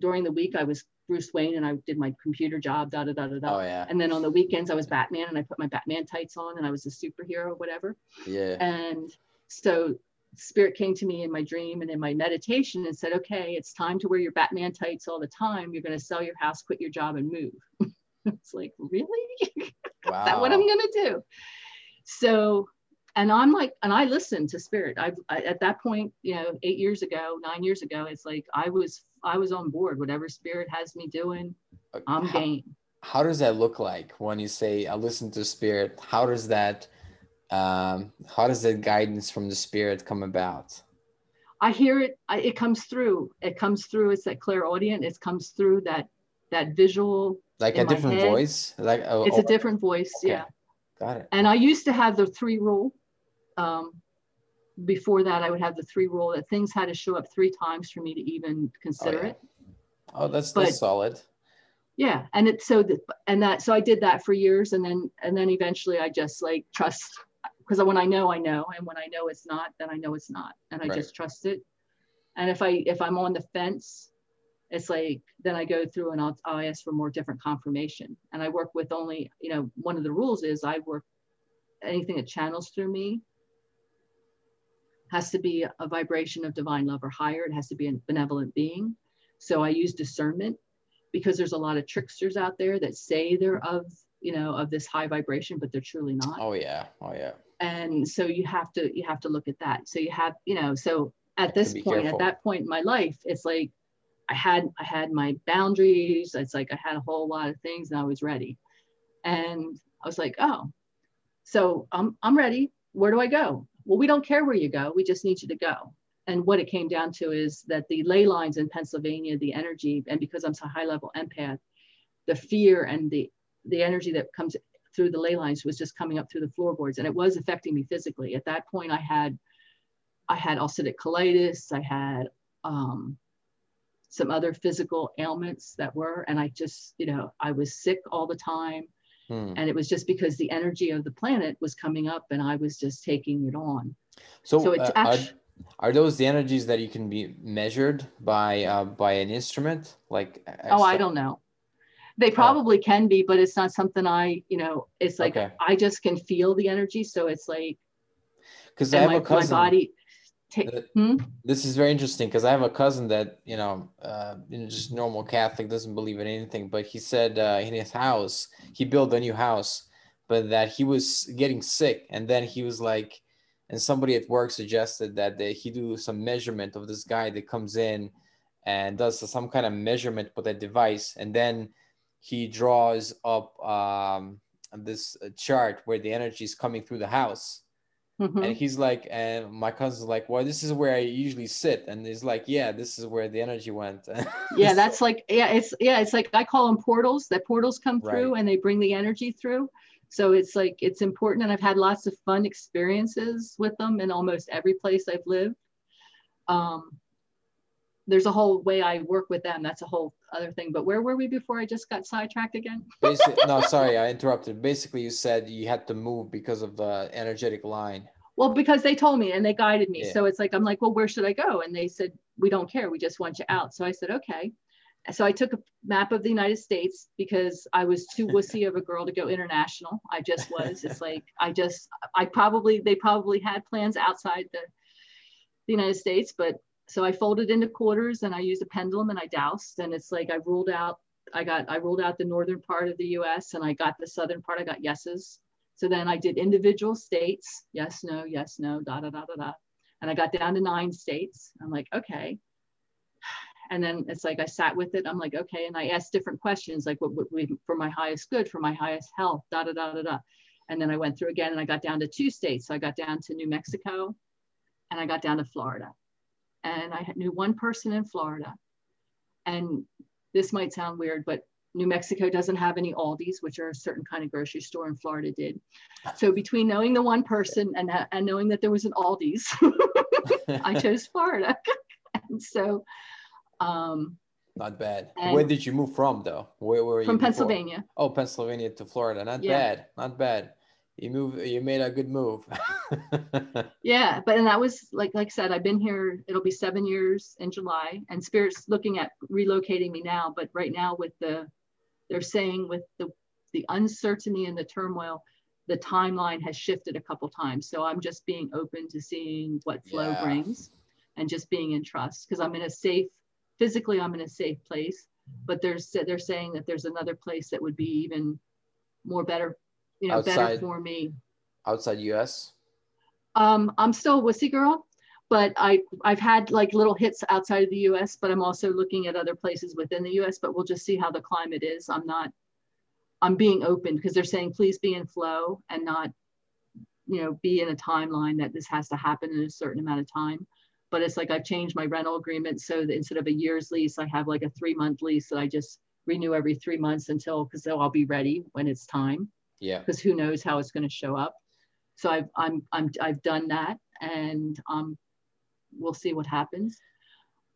during the week i was bruce wayne and i did my computer job da da da da da Oh yeah. and then on the weekends i was batman and i put my batman tights on and i was a superhero whatever Yeah. and so spirit came to me in my dream and in my meditation and said okay it's time to wear your batman tights all the time you're going to sell your house quit your job and move it's like really Wow. that what I'm gonna do. So, and I'm like, and I listen to spirit. I've I, at that point, you know, eight years ago, nine years ago, it's like I was I was on board. Whatever spirit has me doing, I'm how, game. how does that look like when you say I listen to spirit? How does that um how does that guidance from the spirit come about? I hear it. I, it comes through. It comes through. It's that clairaudient. It comes through that that visual. Like a different head. voice? Like oh, It's oh, a different voice. okay. Yeah. Got it. And I used to have the three rule. Um, before that, I would have the three rule that things had to show up three times for me to even consider yeah. it. Oh, that's But- that's solid. yeah and it's so that and that so i did that for years and then and then eventually i just like trust because when i know i know and when i know it's not then i know it's not and i Right. just trust it and if i if i'm on the fence it's like then i go through and I'll, I'll ask for more different confirmation and i work with only you know one of the rules is i work anything that channels through me has to be a vibration of divine love or higher it has to be a benevolent being so i use discernment because there's a lot of tricksters out there that say they're of you know, of this high vibration, but they're truly not. Oh yeah. Oh yeah. And so you have to you have to look at that. So you have, you know, so at this point, careful. at that point in my life, it's like I had I had my boundaries. It's like I had a whole lot of things and I was ready. And I was like, oh, so I'm I'm ready. Where do I go? Well, we don't care where you go. We just need you to go. And what it came down to is that the ley lines in Pennsylvania, the energy, and because I'm so high level empath, the fear and the the energy that comes through the ley lines was just coming up through the floorboards, and it was affecting me physically. At that point, I had I had ulcerative colitis. I had um, some other physical ailments that were, and I just, you know, I was sick all the time. Hmm. And it was just because the energy of the planet was coming up and I was just taking it on. So, so it's uh, actually, are, are, those the energies that you can be measured by uh, by an instrument? Like oh, I don't know. They oh. probably oh. can be, but it's not something I, you know, it's like okay. I just can feel the energy. So it's like because I have my, a cousin. My body, hmm? This is very interesting because I have a cousin that you know, uh, just normal Catholic, doesn't believe in anything. But he said uh, in his house, he built a new house, but that he was getting sick, and then he was like, and somebody at work suggested that they, he do some measurement of this guy that comes in and does some kind of measurement with a device, and then he draws up um, this uh, chart where the energy is coming through the house Mm-hmm. And he's like, and my cousin's like, well, this is where I usually sit. And he's like, yeah, this is where the energy went. yeah, that's like, yeah, it's, yeah, it's like, I call them portals, that portals come through right. and they bring the energy through. So it's like, it's important. And I've had lots of fun experiences with them in almost every place I've lived. Um, there's a whole way I work with them. That's a whole other thing. But where were we before I just got sidetracked again? no, sorry, I interrupted. Basically, you said you had to move because of the energetic line. Well, because they told me and they guided me. Yeah. So it's like, I'm like, well, where should I go? And they said, we don't care. We just want you out. So I said, okay. So I took a map of the United States because I was too wussy of a girl to go international. I just was. It's like, I just, I probably, they probably had plans outside the, the United States, but so I folded into quarters and I used a pendulum and I dowsed and it's like I ruled out I got I ruled out the northern part of the US and I got the southern part I got yeses. So then I did individual states, yes, no, yes, no, da da da da da. And I got down to nine states. I'm like, okay. And then it's like I sat with it. I'm like, okay. And I asked different questions, like what would we for my highest good, for my highest health, da da da da da. And then I went through again and I got down to two states. So I got down to New Mexico and I got down to Florida and I knew one person in Florida. And this might sound weird, but New Mexico doesn't have any Aldi's, which are a certain kind of grocery store, and Florida did. So between knowing the one person and, and knowing that there was an Aldi's, I chose Florida. and so, um, not bad. Where did you move from, though? Where were you? From Pennsylvania. Oh, Pennsylvania to Florida. Not yeah. bad. Not bad you move you made a good move yeah but and that was like like i said i've been here it'll be seven years in july and spirit's looking at relocating me now but right now with the they're saying with the the uncertainty and the turmoil the timeline has shifted a couple times so i'm just being open to seeing what flow yeah. brings and just being in trust because i'm in a safe physically i'm in a safe place but there's they're saying that there's another place that would be even more better you know, outside, better for me. Outside US? Um, I'm still a wussy girl, but I, I've had like little hits outside of the US, but I'm also looking at other places within the US, but we'll just see how the climate is. I'm not, I'm being open because they're saying, please be in flow and not, you know, be in a timeline that this has to happen in a certain amount of time. But it's like I've changed my rental agreement so that instead of a year's lease, I have like a three month lease that I just renew every three months until because I'll be ready when it's time. Yeah. Because who knows how it's going to show up. So I've I'm I'm I've done that, and um, we'll see what happens.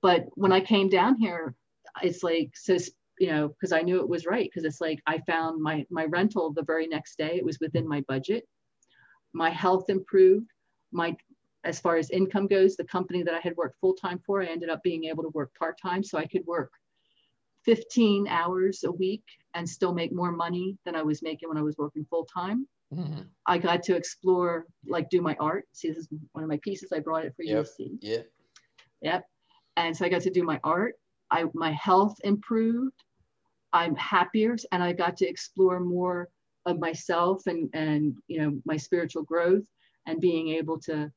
But when I came down here, it's like so you know because I knew it was right because it's like I found my my rental the very next day. It was within my budget. My health improved. My as far as income goes, the company that I had worked full time for, I ended up being able to work part time, so I could work 15 hours a week and still make more money than I was making when I was working full time. Mm-hmm. I got to explore, like do my art. See, this is one of my pieces. I brought it for yep. you to see. Yeah. Yep. And so I got to do my art. I my health improved. I'm happier and I got to explore more of myself and and you know my spiritual growth and being able to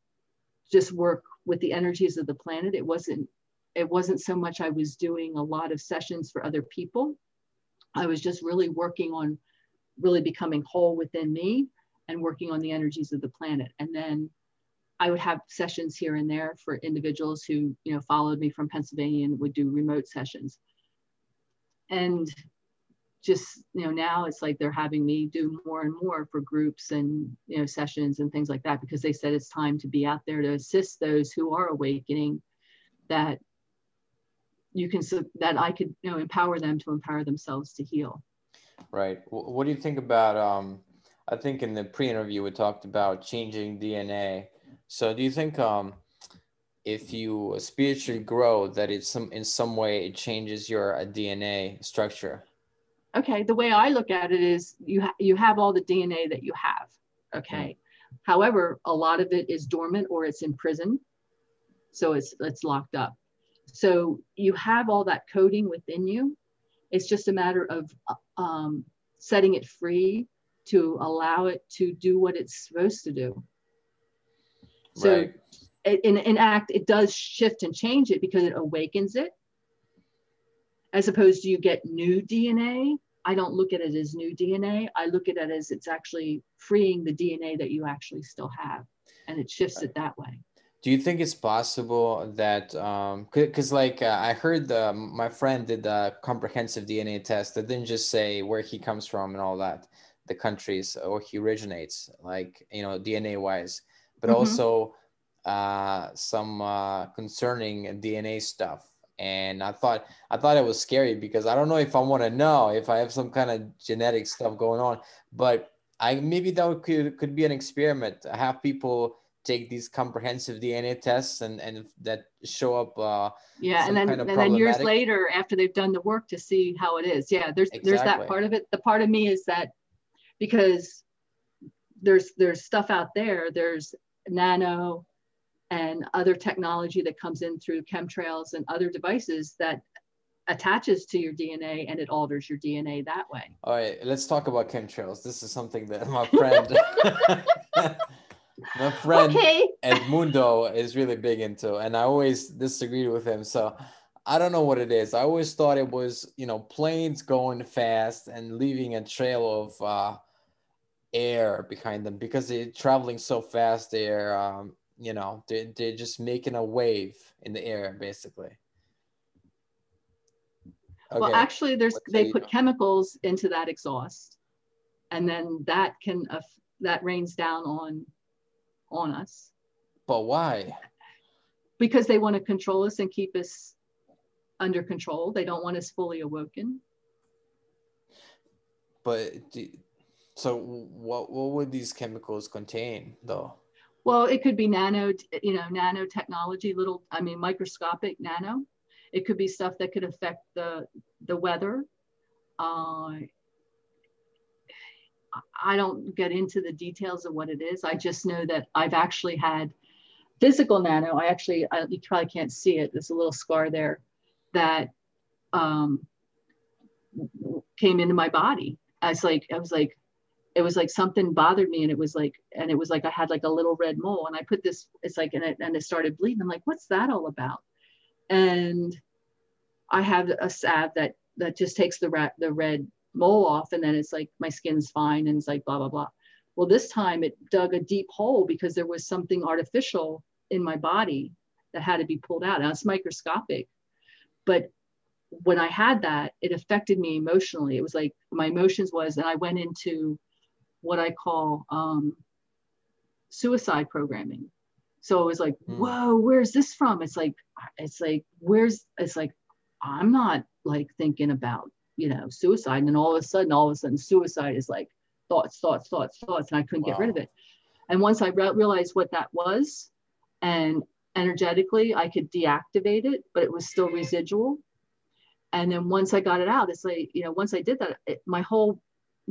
just work with the energies of the planet it wasn't it wasn't so much i was doing a lot of sessions for other people. I was just really working on really becoming whole within me and working on the energies of the planet. And then i would have sessions here and there for individuals who you know followed me from pennsylvania and would do remote sessions. And just you know now it's like they're having me do more and more for groups and you know sessions and things like that because they said it's time to be out there to assist those who are awakening that you can so that i could you know empower them to empower themselves to heal. Right. What do you think about um i think in the pre-interview we talked about changing dna so do you think um if you spiritually grow that it's some in some way it changes your uh, dna structure? Okay. The way i look at it is you ha- you have all the dna that you have. Okay. Mm. however a lot of it is dormant or it's in prison. So it's it's locked up so you have all that coding within you it's just a matter of um, setting it free to allow it to do what it's supposed to do so right. in, in act it does shift and change it because it awakens it as opposed to you get new DNA. I don't look at it as new DNA. I look at it as it's actually freeing the DNA that you actually still have, and it shifts it that way. Do you think it's possible that, um, because like uh, I heard the, my friend did a comprehensive DNA test that didn't just say where he comes from and all that, the countries or he originates, like you know DNA wise, but mm-hmm. also uh, some uh, concerning DNA stuff and I thought I thought it was scary because I don't know if I want to know if I have some kind of genetic stuff going on, but I maybe that could could be an experiment. Have people take these comprehensive DNA tests and and that show up. Uh, yeah, and then kind of and then years later, after they've done the work to see how it is. Yeah, there's exactly. there's that part of it. The part of me is that because there's there's stuff out there. There's nano and other technology that comes in through chemtrails and other devices that attaches to your DNA and it alters your DNA that way. All right, let's talk about chemtrails. This is something that my friend my friend okay. Edmundo is really big into and I always disagreed with him. So I don't know what it is. I always thought it was, you know, planes going fast and leaving a trail of uh, air behind them because they're traveling so fast. They're um, you know they're, they're just making a wave in the air basically okay. well actually there's Let's they put chemicals into that exhaust and then that can uh, that rains down on on us but why because they want to control us and keep us under control they don't want us fully awoken but so what what would these chemicals contain though well, it could be nano, you know, nanotechnology, little, I mean, microscopic nano. It could be stuff that could affect the, the weather. Uh, I don't get into the details of what it is. I just know that I've actually had physical nano. I actually, I, you probably can't see it. There's a little scar there that um, came into my body. I was like, I was like, it was like something bothered me and it was like and it was like i had like a little red mole and i put this it's like and it, and it started bleeding i'm like what's that all about and i have a salve that that just takes the red the red mole off and then it's like my skin's fine and it's like blah blah blah well this time it dug a deep hole because there was something artificial in my body that had to be pulled out now it's microscopic but when i had that it affected me emotionally it was like my emotions was and i went into what I call um, suicide programming. So it was like, mm. whoa, where's this from? It's like, it's like, where's, it's like, I'm not like thinking about, you know, suicide. And then all of a sudden, all of a sudden, suicide is like thoughts, thoughts, thoughts, thoughts. And I couldn't wow. get rid of it. And once I re- realized what that was, and energetically, I could deactivate it, but it was still residual. And then once I got it out, it's like, you know, once I did that, it, my whole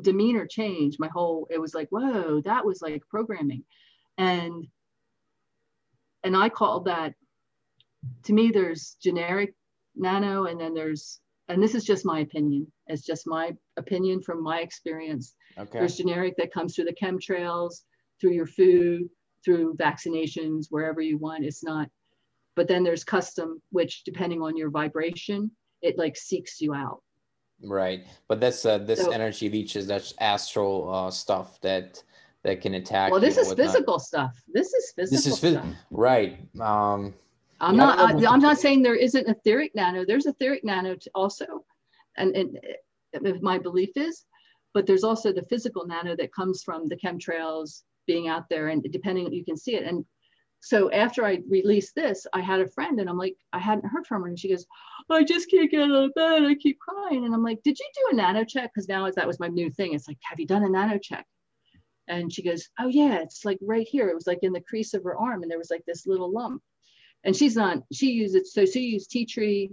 demeanor changed my whole it was like whoa that was like programming and and i called that to me there's generic nano and then there's and this is just my opinion it's just my opinion from my experience Okay. There's generic that comes through the chemtrails, through your food, through vaccinations, wherever you want. It's not. But then there's custom, which depending on your vibration, it like seeks you out. Right, but that's uh, this So- energy leeches. That's astral uh, stuff that that can attack. Well, this is whatnot. physical stuff. This is physical This is phys- right. Um, I'm Yeah, not. I I, don't know. I'm not saying there isn't etheric nano. There's etheric nano also, and and uh, my belief is, but there's also the physical nano that comes from the chemtrails being out there, and depending, you can see it. And so after I released this, I had a friend, and I'm like, I hadn't heard from her, and she goes, I just can't get out of bed. I keep crying, and I'm like, Did you do a nano check? Because now that was my new thing. It's like, Have you done a nano check? And she goes, Oh yeah, it's like right here. It was like in the crease of her arm, and there was like this little lump and she's not she used it so she used tea tree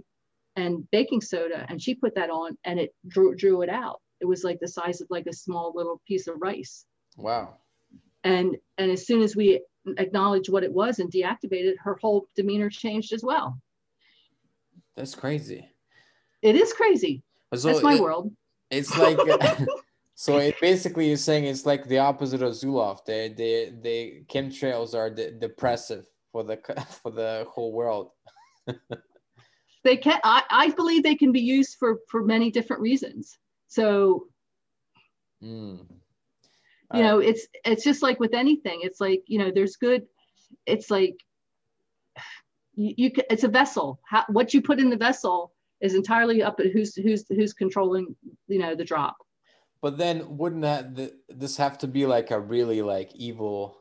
and baking soda and she put that on and it drew, drew it out it was like the size of like a small little piece of rice wow. and and as soon as we acknowledged what it was and deactivated her whole demeanor changed as well That's crazy. it is crazy So that's my it- world It's like so. It basically you're saying it's like the opposite of Zoloft. They they they chemtrails are de- depressive for the for the whole world. they can I, I believe they can be used for for many different reasons so Mm. you know it's it's just like with anything it's like you know there's good it's like you, you it's a vessel How, what you put in the vessel is entirely up at who's who's who's controlling you know the drop But then wouldn't that th- this have to be like a really like evil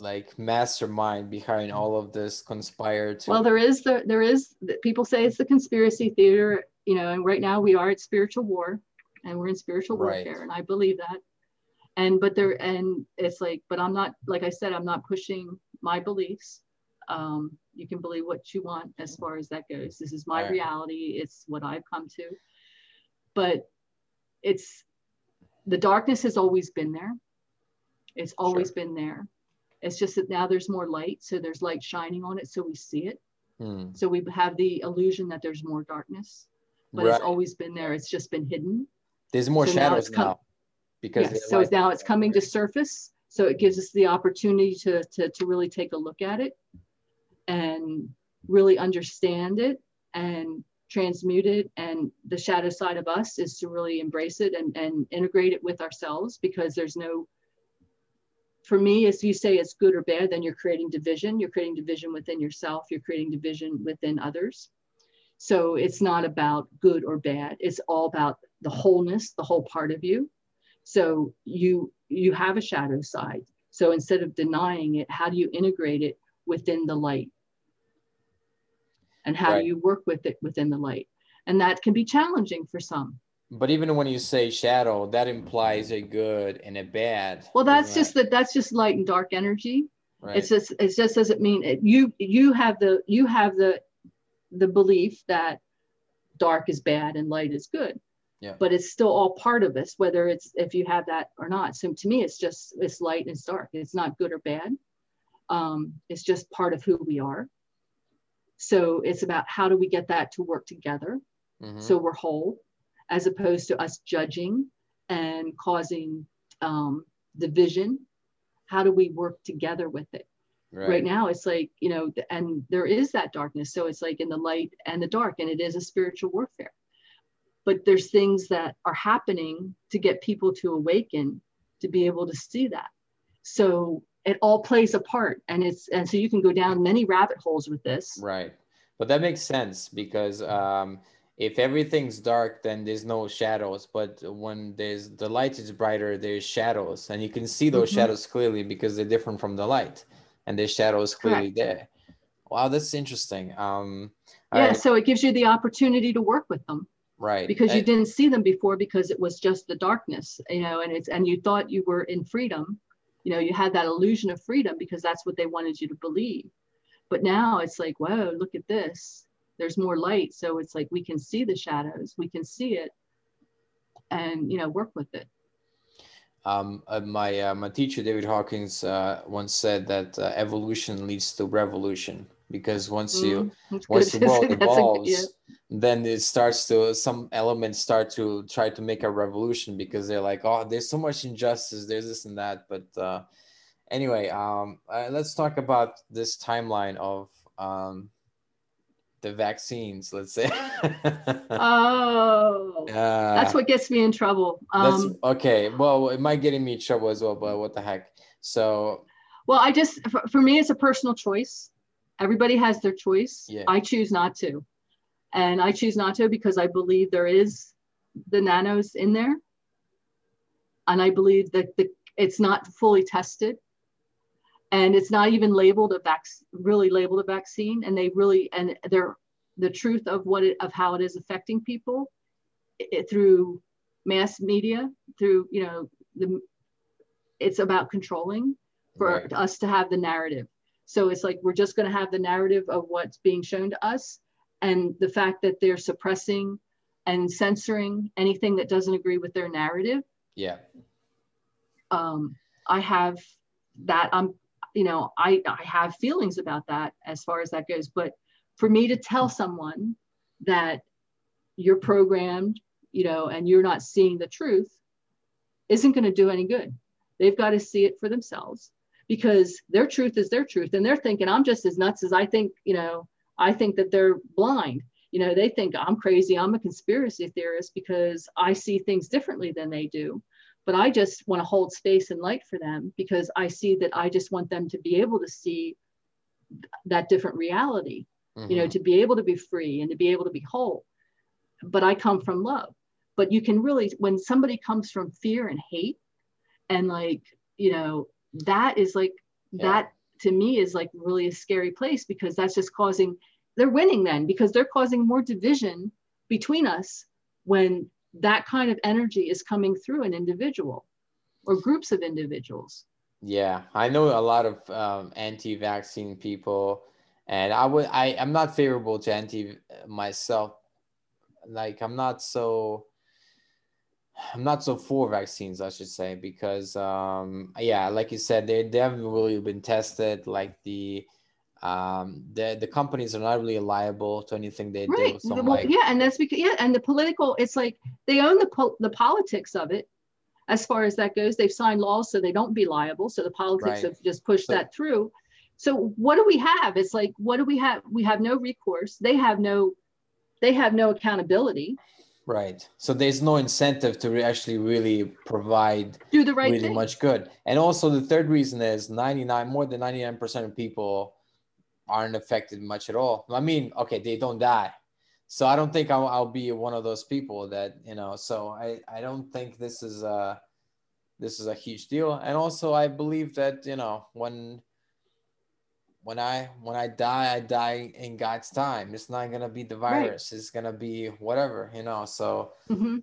like mastermind behind all of this conspire to well there is the there is people say it's the conspiracy theater you know and right now we are at spiritual war and we're in spiritual Right. warfare and i believe that. And but there and it's like but i'm not like i said i'm not pushing my beliefs. Um, you can believe what you want as far as that goes. This is my Right. reality. It's what i've come to. But it's the darkness has always been there. It's always Sure. been there it's just that now there's more light so there's light shining on it so we see it Hmm. so we have the illusion that there's more darkness but Right. it's always been there it's just been hidden There's more so shadows it's come- now because yes so now it's coming to surface so it gives us the opportunity to, to to really take a look at it and really understand it and transmute it and the shadow side of us is to really embrace it and, and integrate it with ourselves because there's no for me as you say it's good or bad then you're creating division. You're creating division within yourself. You're creating division within others. So it's not about good or bad. It's all about the wholeness the whole part of you. So you you have a shadow side. So instead of denying it how do you integrate it within the light? And how Right. do you work with it within the light? And that can be challenging for some But even when you say shadow, that implies a good and a bad. well that's just that that's just light and dark energy right. it's just it just doesn't mean it, you you have the you have the the belief that dark is bad and light is good Yeah. but it's still all part of us whether it's if you have that or not so to me it's just it's light and it's dark it's not good or bad um, it's just part of who we are so it's about how do we get that to work together Mhm. so we're whole as opposed to us judging and causing um, division how do we work together with it? Right. now it's like you know and there is that darkness. So it's like in the light and the dark and it is a spiritual warfare. But there's things that are happening to get people to awaken to be able to see that. So it all plays a part and it's and so you can go down many rabbit holes with this. Right. But that makes sense because um, if everything's dark, then there's no shadows. But when there's the light is brighter, there's shadows, and you can see those Mhm. shadows clearly because they're different from the light, and there's shadows clearly there. Wow, that's interesting. Um, yeah right, so it gives you the opportunity to work with them right. because you I- didn't see them before because it was just the darkness you know and it's and you thought you were in freedom you know you had that illusion of freedom because that's what they wanted you to believe but now it's like whoa look at this there's more light so it's like we can see the shadows we can see it and you know work with it Um, uh, my uh, my teacher David Hawkins uh, once said that uh, evolution leads to revolution because once you Mm, once good. the world a good- evolves, yeah. then it starts to some elements start to try to make a revolution because they're like oh there's so much injustice there's this and that but uh, anyway um, uh, let's talk about this timeline of um, the vaccines let's say. Oh uh, that's what gets me in trouble. Um, okay. Well it might get me in trouble as well but what the heck. So well i just for, for me it's a personal choice. Everybody has their choice. Yeah. i choose not to. And I choose not to because I believe there is the nanos in there. And I believe that the, it's not fully tested and it's not even labeled a vac- really labeled a vaccine. And they really, and they're the truth of what it, of how it is affecting people it, through mass media, through, you know, the, it's about controlling for right. us to have the narrative. So it's like, we're just going to have the narrative of what's being shown to us and the fact that they're suppressing and censoring anything that doesn't agree with their narrative. Yeah. Um, I have that. I'm, you know, I I have feelings about that as far as that goes. But for me to tell someone that you're programmed, you know, and you're not seeing the truth, isn't going to do any good. They've got to see it for themselves because their truth is their truth, and they're thinking I'm just as nuts as I think, you know, I think that they're blind. You know, they think I'm crazy, I'm a conspiracy theorist because I see things differently than they do. But I just want to hold space and light for them because I see that I just want them to be able to see that different reality, mm-hmm. you know, mm-hmm. to be able to be free and to be able to be whole. But I come from love. But you can really, when somebody comes from fear and hate, and like, you know, that is like, yeah. that to me is like really a scary place because that's just causing they're winning then because they're causing more division between us when that kind of energy is coming through an individual or groups of individuals yeah i know a lot of um, anti-vaccine people and i would i i'm not favorable to anti myself like i'm not so I'm not so for vaccines, I should say, because um, yeah, like you said, they, they haven't really been tested. Like the um, the the companies are not really liable to anything they right. do. So well, like, yeah, and that's because yeah, and the political, it's like they own the po- the politics of it. As far as that goes, they've signed laws so they don't be liable. So the politics right. have just pushed so, that through. So what do we have? It's like what do we have? We have no recourse. They have no, they have no accountability. Right. So there's no incentive to actually really provide do the right really thing. much good. And also the third reason is 99 more than 99% of people aren't affected much at all. I mean, okay, they don't die. So I don't think I'll, I'll be one of those people that, you know, so I, I don't think this is a, this is a huge deal. And also I believe that, you know, when when I when I die, I die in God's time. It's not gonna be the virus. Right. It's gonna be whatever, you know. So mm-hmm.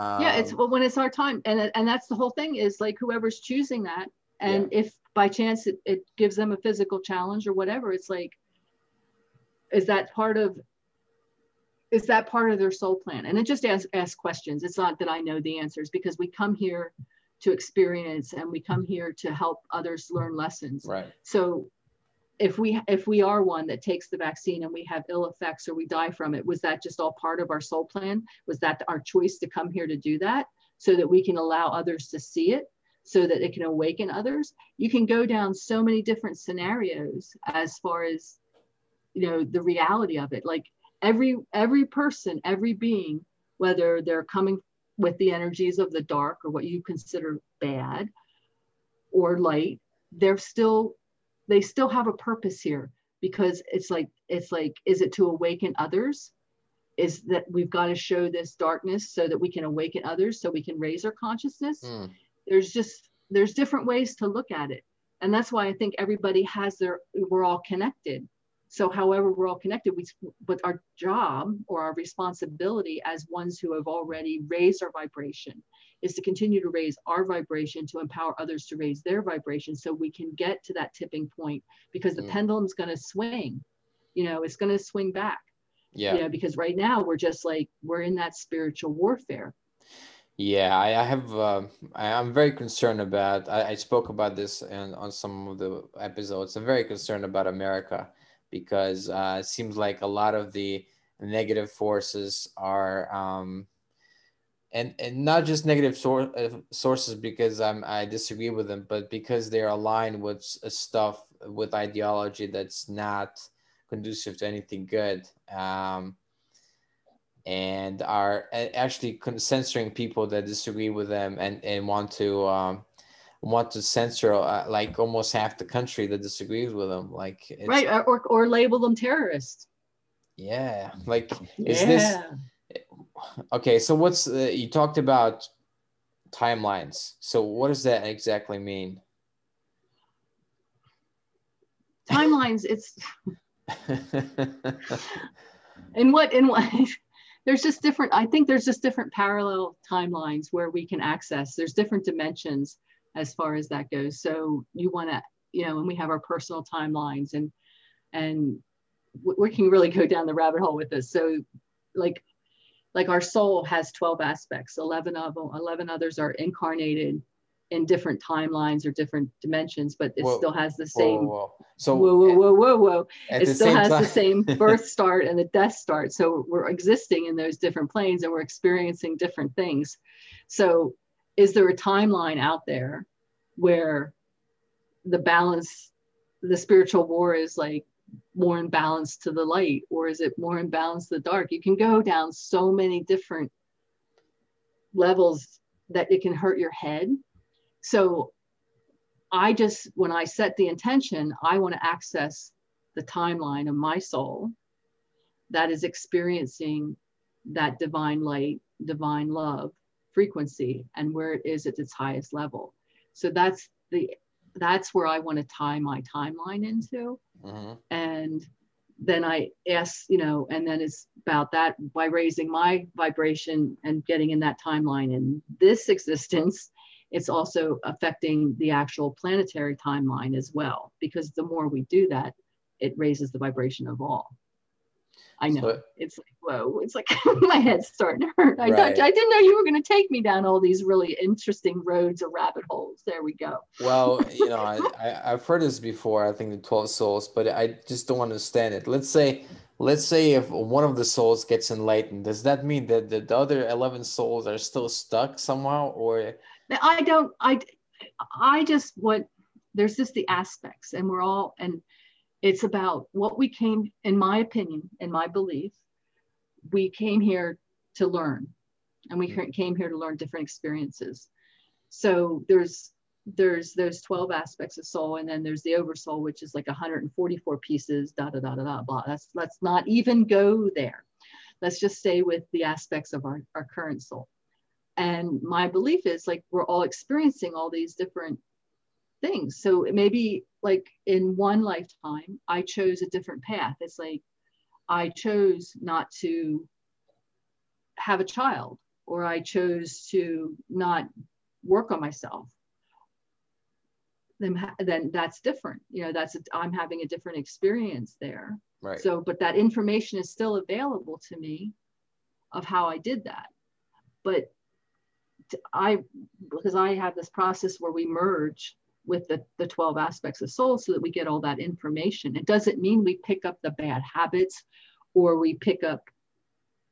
um, yeah, it's well, when it's our time, and and that's the whole thing is like whoever's choosing that, and yeah. if by chance it, it gives them a physical challenge or whatever, it's like, is that part of is that part of their soul plan? And it just ask ask questions. It's not that I know the answers because we come here to experience and we come here to help others learn lessons. Right. So if we if we are one that takes the vaccine and we have ill effects or we die from it was that just all part of our soul plan was that our choice to come here to do that so that we can allow others to see it so that it can awaken others. You can go down so many different scenarios as far as you know the reality of it. Like every every person every being whether they're coming with the energies of the dark or what you consider bad or light they're still they still have a purpose here because it's like it's like is it to awaken others? Is that we've got to show this darkness so that we can awaken others so we can raise our consciousness? Mm. There's just there's different ways to look at it and that's why i think everybody has their we're all connected so, however, we're all connected. We, but our job or our responsibility as ones who have already raised our vibration is to continue to raise our vibration to empower others to raise their vibration so we can get to that tipping point because the mm. pendulum's going to swing. You know, it's going to swing back. Yeah. You know, because right now we're just like, we're in that spiritual warfare. Yeah, I, I have. Uh, I, am very concerned about. I, I spoke about this in, on some of the episodes. I'm very concerned about America because uh, it seems like a lot of the negative forces are um, and and not just negative sor- uh, sources because I'm I disagree with them, but because they're aligned with stuff with ideology that's not conducive to anything good, um, and are actually censoring people that disagree with them and and want to um, want to censor uh, like almost half the country that disagrees with them, like right, or or label them terrorists. Yeah, like is yeah. this okay so what's uh, you talked about timelines so what does that exactly mean timelines it's in what in what there's just different i think there's just different parallel timelines where we can access there's different dimensions as far as that goes. So you want to you know and we have our personal timelines and and we can really go down the rabbit hole with this. So like like our soul has 12 aspects 11 of them 11 others are incarnated in different timelines or different dimensions but it whoa, still has the same whoa, whoa. so whoa whoa whoa whoa whoa it still has time. the same birth start and the death start so we're existing in those different planes and we're experiencing different things so is there a timeline out there where the balance the spiritual war is like more in balance to the light or is it more in balance to the dark you can go down so many different levels that it can hurt your head so i just when i set the intention i want to access the timeline of my soul that is experiencing that divine light divine love frequency and where it is at its highest level so that's the that's where i want to tie my timeline into Mm-hmm. And then I ask, you know, and then it's about that by raising my vibration and getting in that timeline in this existence, it's also affecting the actual planetary timeline as well. Because the more we do that, it raises the vibration of all. I know so, it's like whoa, it's like my head's starting to hurt. I right. thought I didn't know you were going to take me down all these really interesting roads or rabbit holes. There we go. Well, you know, I, I have heard this before. I think the twelve souls, but I just don't understand it. Let's say, let's say if one of the souls gets enlightened, does that mean that the, the other eleven souls are still stuck somehow, or? I don't. I I just what there's just the aspects, and we're all and it's about what we came, in my opinion, in my belief, we came here to learn. And we came here to learn different experiences. So there's there's those 12 aspects of soul, and then there's the oversoul, which is like 144 pieces, da da da da da blah. Let's let's not even go there. Let's just stay with the aspects of our, our current soul. And my belief is like we're all experiencing all these different things. So maybe like in one lifetime, I chose a different path. It's like I chose not to have a child, or I chose to not work on myself. Then, then that's different. You know, that's i I'm having a different experience there. Right. So, but that information is still available to me of how I did that. But I, because I have this process where we merge with the, the 12 aspects of soul so that we get all that information. It doesn't mean we pick up the bad habits or we pick up,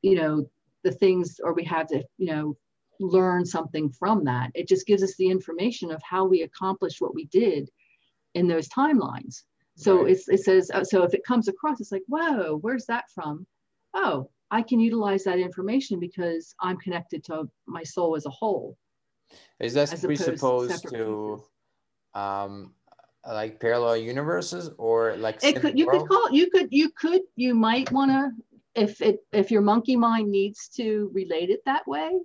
you know, the things or we have to, you know, learn something from that. It just gives us the information of how we accomplished what we did in those timelines. So right. it says, uh, so if it comes across, it's like, whoa, where's that from? Oh, I can utilize that information because I'm connected to my soul as a whole. Is that presupposed to, to um like parallel universes or like it could you world? could call you could you could you might want to if it if your monkey mind needs to relate it that way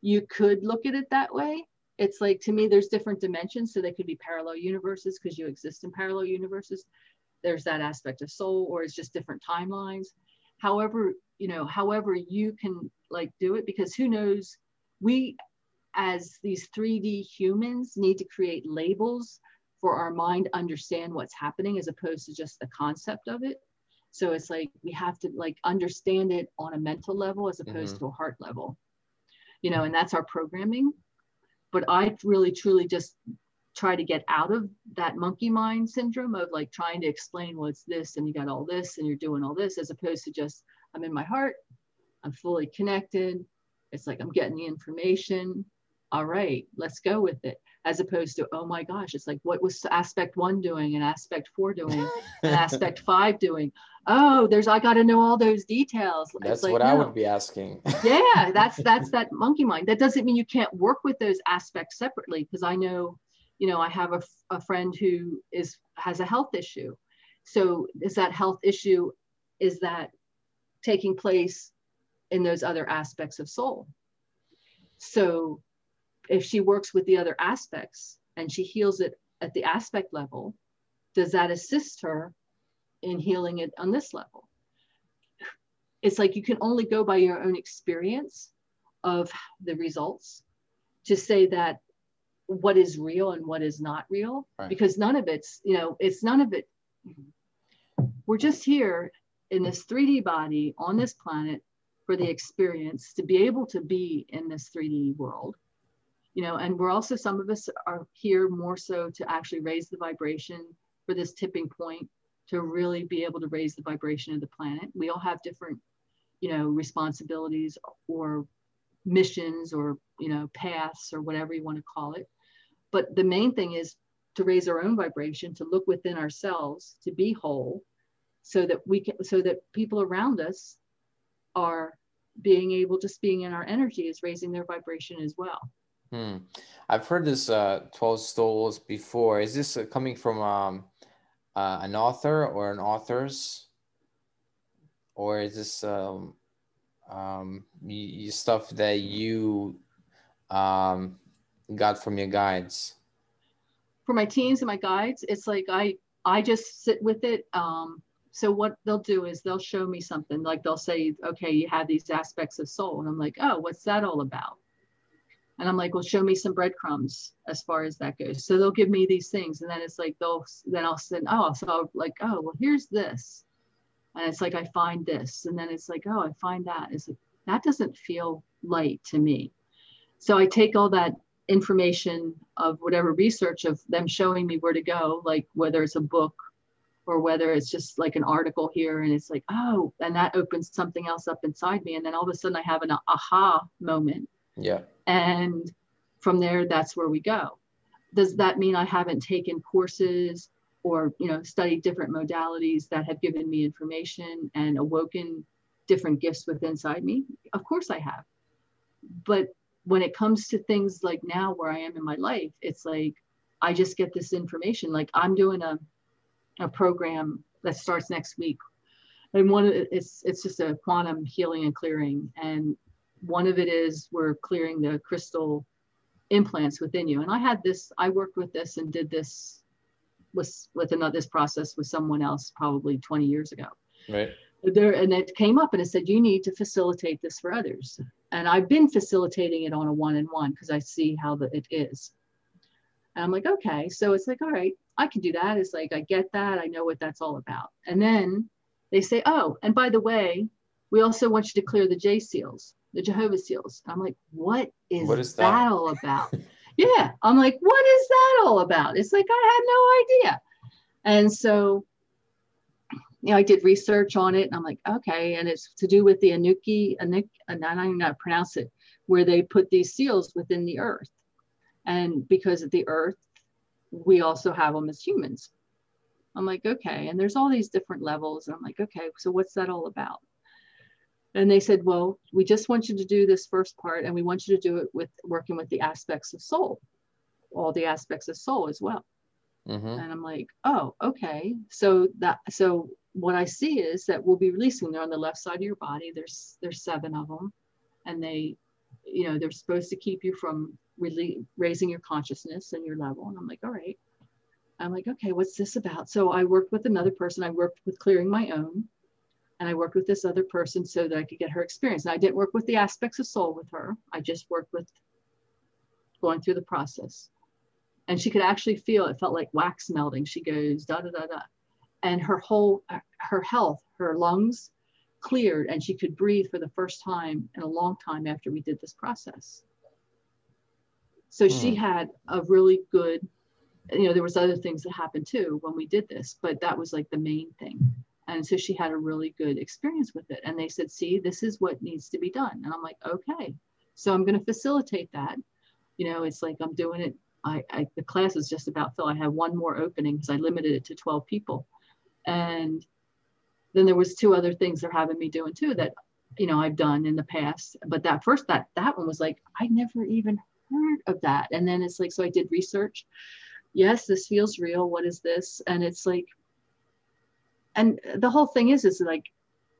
you could look at it that way it's like to me there's different dimensions so they could be parallel universes because you exist in parallel universes there's that aspect of soul or it's just different timelines however you know however you can like do it because who knows we as these 3D humans need to create labels for our mind understand what's happening as opposed to just the concept of it. So it's like we have to like understand it on a mental level as opposed mm-hmm. to a heart level. You know, and that's our programming. But I really truly just try to get out of that monkey mind syndrome of like trying to explain what's this and you got all this and you're doing all this as opposed to just I'm in my heart. I'm fully connected. It's like I'm getting the information. All right, let's go with it. As opposed to, oh my gosh, it's like, what was aspect one doing and aspect four doing and aspect five doing? Oh, there's, I got to know all those details. That's like, what no. I would be asking. yeah, that's, that's that monkey mind. That doesn't mean you can't work with those aspects separately because I know, you know, I have a, a friend who is, has a health issue. So is that health issue, is that taking place in those other aspects of soul. So if she works with the other aspects and she heals it at the aspect level, does that assist her in healing it on this level? It's like you can only go by your own experience of the results to say that what is real and what is not real right. because none of it's you know it's none of it we're just here in this 3d body on this planet for the experience to be able to be in this 3D world. You know, and we're also, some of us are here more so to actually raise the vibration for this tipping point to really be able to raise the vibration of the planet. We all have different, you know, responsibilities or missions or, you know, paths or whatever you want to call it. But the main thing is to raise our own vibration, to look within ourselves, to be whole, so that we can, so that people around us are being able just being in our energy is raising their vibration as well. Hmm. i've heard this uh 12 souls before. Is this uh, coming from um, uh, an author or an author's? Or is this um, um, you, stuff that you um, got from your guides? For my teams and my guides it's like i i just sit with it um, so what they'll do is they'll show me something like they'll say okay you have these aspects of soul. And i'm like oh what's that all about? And i'm like well show me some breadcrumbs as far as that goes. So they'll give me these things and then it's like they'll then i'll send oh so I'll like oh well here's this. And it's like i find this. And then it's like oh i find that. It's like that doesn't feel light to me. So i take all that information of whatever research of them showing me where to go like whether it's a book or whether it's just like an article here and it's like, oh, and that opens something else up inside me. And then all of a sudden I have an aha moment. Yeah. And from there, that's where we go. Does that mean I haven't taken courses or, you know, studied different modalities that have given me information and awoken different gifts within inside me? Of course I have. But when it comes to things like now where I am in my life, it's like I just get this information. Like I'm doing a a program that starts next week. And one of it's it's just a quantum healing and clearing. And one of it is we're clearing the crystal implants within you. And I had this, I worked with this and did this with with another this process with someone else probably 20 years ago. Right. There and it came up and it said you need to facilitate this for others. And I've been facilitating it on a one-on-one because I see how the, it is. And I'm like, okay. So it's like, all right, I can do that. It's like, I get that. I know what that's all about. And then they say, oh, and by the way, we also want you to clear the J seals, the Jehovah seals. I'm like, what is, what is that? that all about? yeah. I'm like, what is that all about? It's like, I had no idea. And so, you know, I did research on it and I'm like, okay. And it's to do with the Anuki, Anuk, and I don't even know how to pronounce it, where they put these seals within the earth. And because of the earth we also have them as humans. I'm like, okay. And there's all these different levels. And I'm like, okay, so what's that all about? And they said, well, we just want you to do this first part and we want you to do it with working with the aspects of soul, all the aspects of soul as well. Mm-hmm. And I'm like, oh, okay. So that, so what I see is that we'll be releasing, they're on the left side of your body. There's, there's seven of them and they, you know, they're supposed to keep you from really raising your consciousness and your level. And I'm like, all right. I'm like, okay, what's this about? So I worked with another person. I worked with clearing my own. And I worked with this other person so that I could get her experience. And I didn't work with the aspects of soul with her. I just worked with going through the process. And she could actually feel it felt like wax melting. She goes, da da da da. And her whole, her health, her lungs cleared, and she could breathe for the first time in a long time after we did this process. So she hmm. had a really good, you know, there was other things that happened too when we did this, but that was like the main thing. And so she had a really good experience with it. And they said, see, this is what needs to be done. And I'm like, okay. So I'm going to facilitate that. You know, it's like I'm doing it. I, I the class is just about full. I have one more opening because I limited it to 12 people. And then there was two other things they're having me doing too that, you know, I've done in the past. But that first, that that one was like, I never even heard of that. And then it's like, so I did research. Yes, this feels real. What is this? And it's like, and the whole thing is, is like,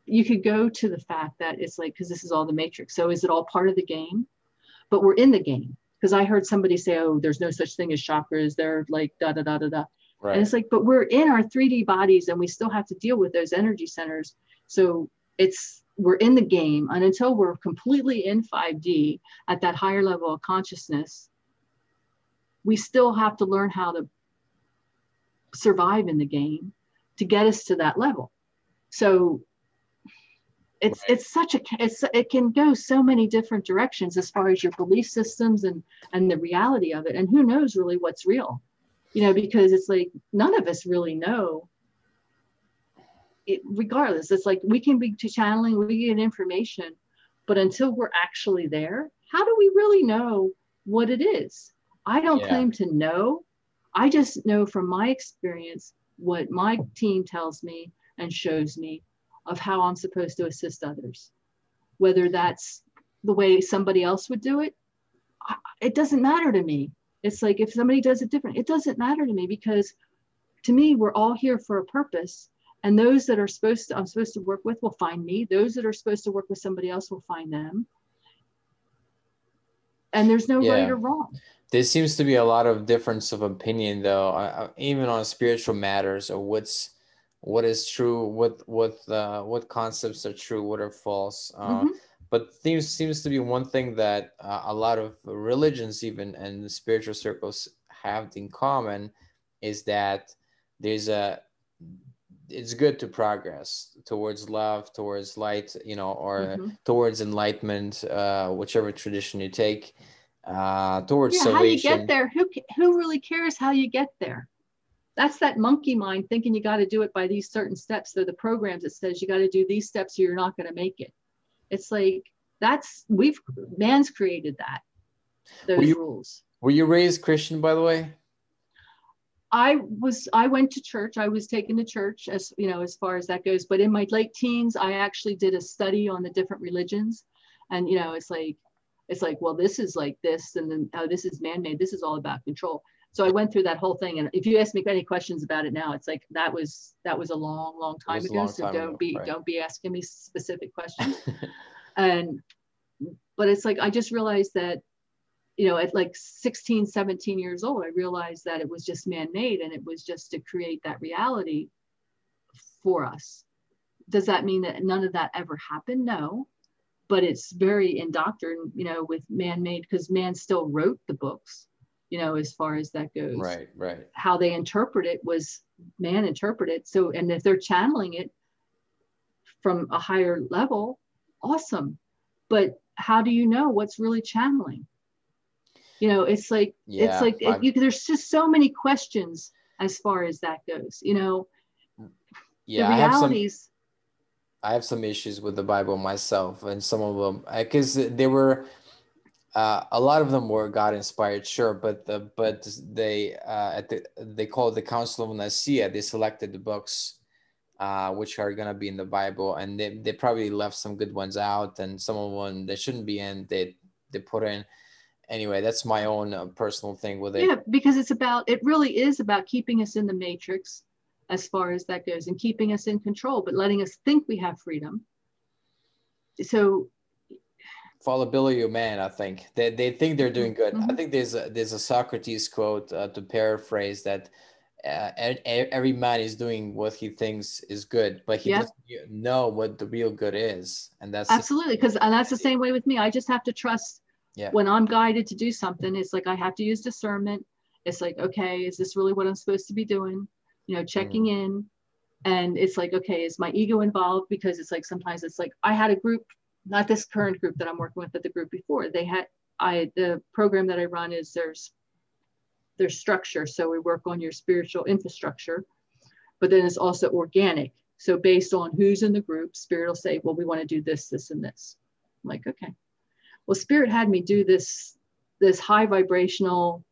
you could go to the fact that it's like, because this is all the matrix. So is it all part of the game? But we're in the game. Because I heard somebody say, oh, there's no such thing as chakras. They're like da da da da da. Right. And it's like, but we're in our 3D bodies and we still have to deal with those energy centers. So it's we're in the game and until we're completely in 5D at that higher level of consciousness, we still have to learn how to survive in the game to get us to that level. So it's right. it's such a it's it can go so many different directions as far as your belief systems and and the reality of it and who knows really what's real you know because it's like none of us really know it, regardless it's like we can be channeling we get information but until we're actually there how do we really know what it is? I don't yeah. claim to know. I just know from my experience what my team tells me and shows me of how i'm supposed to assist others. Whether that's the way somebody else would do it it doesn't matter to me. It's like if somebody does it different it doesn't matter to me because to me we're all here for a purpose and those that are supposed to i'm supposed to work with will find me. Those that are supposed to work with somebody else will find them. And there's no yeah. right or wrong. There seems to be a lot of difference of opinion though. Uh, even on spiritual matters or what's what is true what what uh, what concepts are true what are false. Uh, mm-hmm. but seems seems to be one thing that uh, a lot of religions even and spiritual circles have in common is that there's a it's good to progress towards love towards light you know or mm-hmm. towards enlightenment uh, whichever tradition you take uh, towards yeah, salvation. how you get there. Who who really cares how you get there? That's that monkey mind thinking you got to do it by these certain steps. They're the programs that says you got to do these steps or you're not going to make it. It's like that's we've man's created that. Those were you, rules. were you raised christian by the way I was I went to church. I was taken to church as you know as far as that goes. But in my late teens, I actually did a study on the different religions, and you know it's like it's like well this is like this, and then oh this is man-made. This is all about control. So I went through that whole thing, and if you ask me any questions about it now, it's like that was that was a long, long time ago. Long so don't ago, be right. don't be asking me specific questions. and but it's like I just realized that you know, at like 16, 17 years old, I realized that it was just man made and it was just to create that reality for us. Does that mean that none of that ever happened? No, but it's very indoctrined, you know, with man made because man still wrote the books, you know, as far as that goes. Right, right. How they interpret it was man interpreted. So, and if they're channeling it from a higher level, awesome. But how do you know what's really channeling? You know it's like yeah, it's like it, you, there's just so many questions as far as that goes you know yeah the realities I have, some, I have some issues with the bible myself and some of them because they were uh, a lot of them were God inspired, sure, but the but they uh, at the they call it the Council of Nicaea. They selected the books uh, which are gonna be in the Bible, and they, they probably left some good ones out, and some of them they shouldn't be in. They they put in anyway, that's my own uh, personal thing with it. Yeah, because it's about, it really is about keeping us in the matrix as far as that goes and keeping us in control, but letting us think we have freedom. So, fallibility of man, I think they, they think they're doing good. Mm-hmm. I think there's a, there's a Socrates quote uh, to paraphrase that uh, every man is doing what he thinks is good, but he doesn't know what the real good is, and that's absolutely because and that's the same way with me. I just have to trust yeah. when i'm guided to do something it's like i have to use discernment it's like okay is this really what i'm supposed to be doing you know checking mm. in and it's like okay is my ego involved because it's like sometimes it's like i had a group not this current group that i'm working with but the group before they had i the program that i run is there's there's structure so we work on your spiritual infrastructure but then it's also organic So based on who's in the group, spirit will say, well, we want to do this, this, and this. I'm like, okay. Well, spirit had me do this, this high vibrational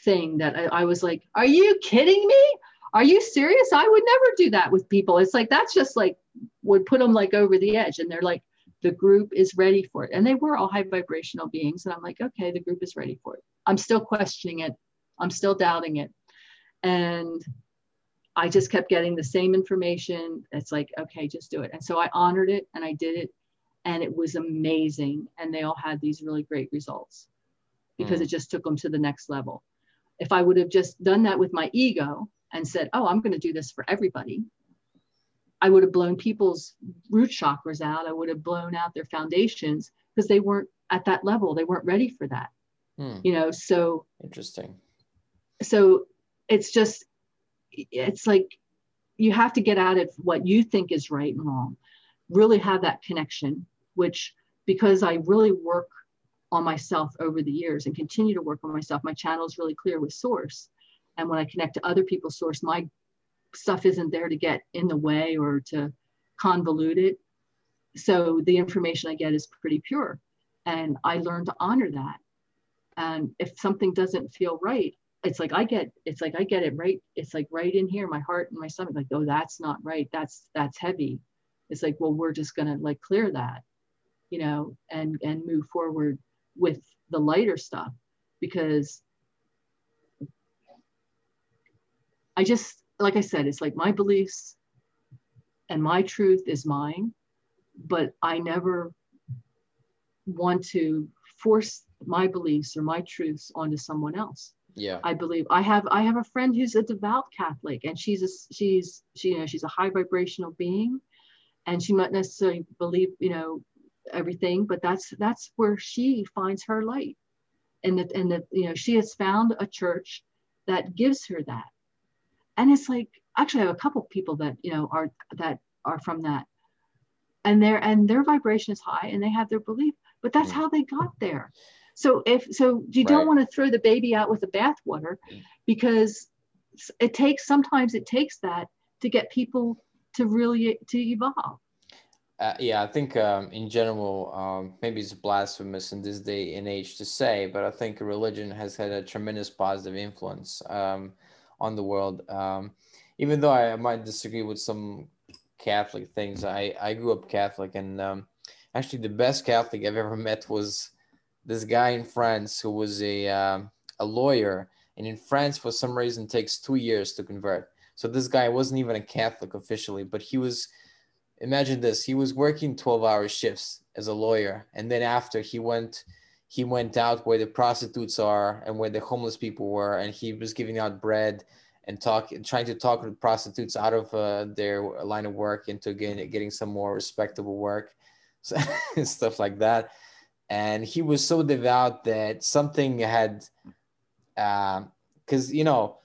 thing that I, I was like, are you kidding me? Are you serious? I would never do that with people. It's like, that's just like, would put them like over the edge. And they're like, the group is ready for it. And they were all high vibrational beings. And I'm like, okay, the group is ready for it. I'm still questioning it. I'm still doubting it. And I just kept getting the same information. It's like, okay, just do it. And so I honored it and I did it. And it was amazing. And they all had these really great results because mm. it just took them to the next level. If I would have just done that with my ego and said, oh, I'm going to do this for everybody, I would have blown people's root chakras out. I would have blown out their foundations because they weren't at that level. They weren't ready for that. Hmm. You know, so interesting. So it's just, it's like you have to get out of what you think is right and wrong, really have that connection, which because I really work on myself over the years and continue to work on myself, my channel is really clear with source. And when I connect to other people's source, my stuff isn't there to get in the way or to convolute it. So the information I get is pretty pure. And I learn to honor that. And if something doesn't feel right, it's like I get it's like I get it right. It's like right in here, my heart and my stomach, like, oh, that's not right. That's that's heavy. It's like, well, we're just gonna like clear that, you know, and and move forward with the lighter stuff because I just like I said, it's like my beliefs and my truth is mine, but I never want to force my beliefs or my truths onto someone else. Yeah. I believe I have I have a friend who's a devout Catholic and she's a she's she you know she's a high vibrational being and she might necessarily believe, you know, everything, but that's that's where she finds her light. And that and that you know she has found a church that gives her that and it's like actually I have a couple people that you know are that are from that and their and their vibration is high and they have their belief but that's mm. how they got there so if so you right. don't want to throw the baby out with the bathwater because it takes sometimes it takes that to get people to really to evolve uh, yeah, I think um, in general, um, maybe it's blasphemous in this day and age to say, but I think religion has had a tremendous positive influence. Um, on the world. Um, even though I might disagree with some Catholic things, I, I grew up Catholic, and um, actually the best Catholic I've ever met was this guy in France who was a um, a lawyer, and in France for some reason takes two years to convert. So this guy wasn't even a Catholic officially, but he was. Imagine this: he was working twelve-hour shifts as a lawyer, and then after he went he went out where the prostitutes are and where the homeless people were, and he was giving out bread and talk, trying to talk the prostitutes out of uh, their line of work into getting, getting some more respectable work, so, stuff like that. And he was so devout that something had, because uh, you know,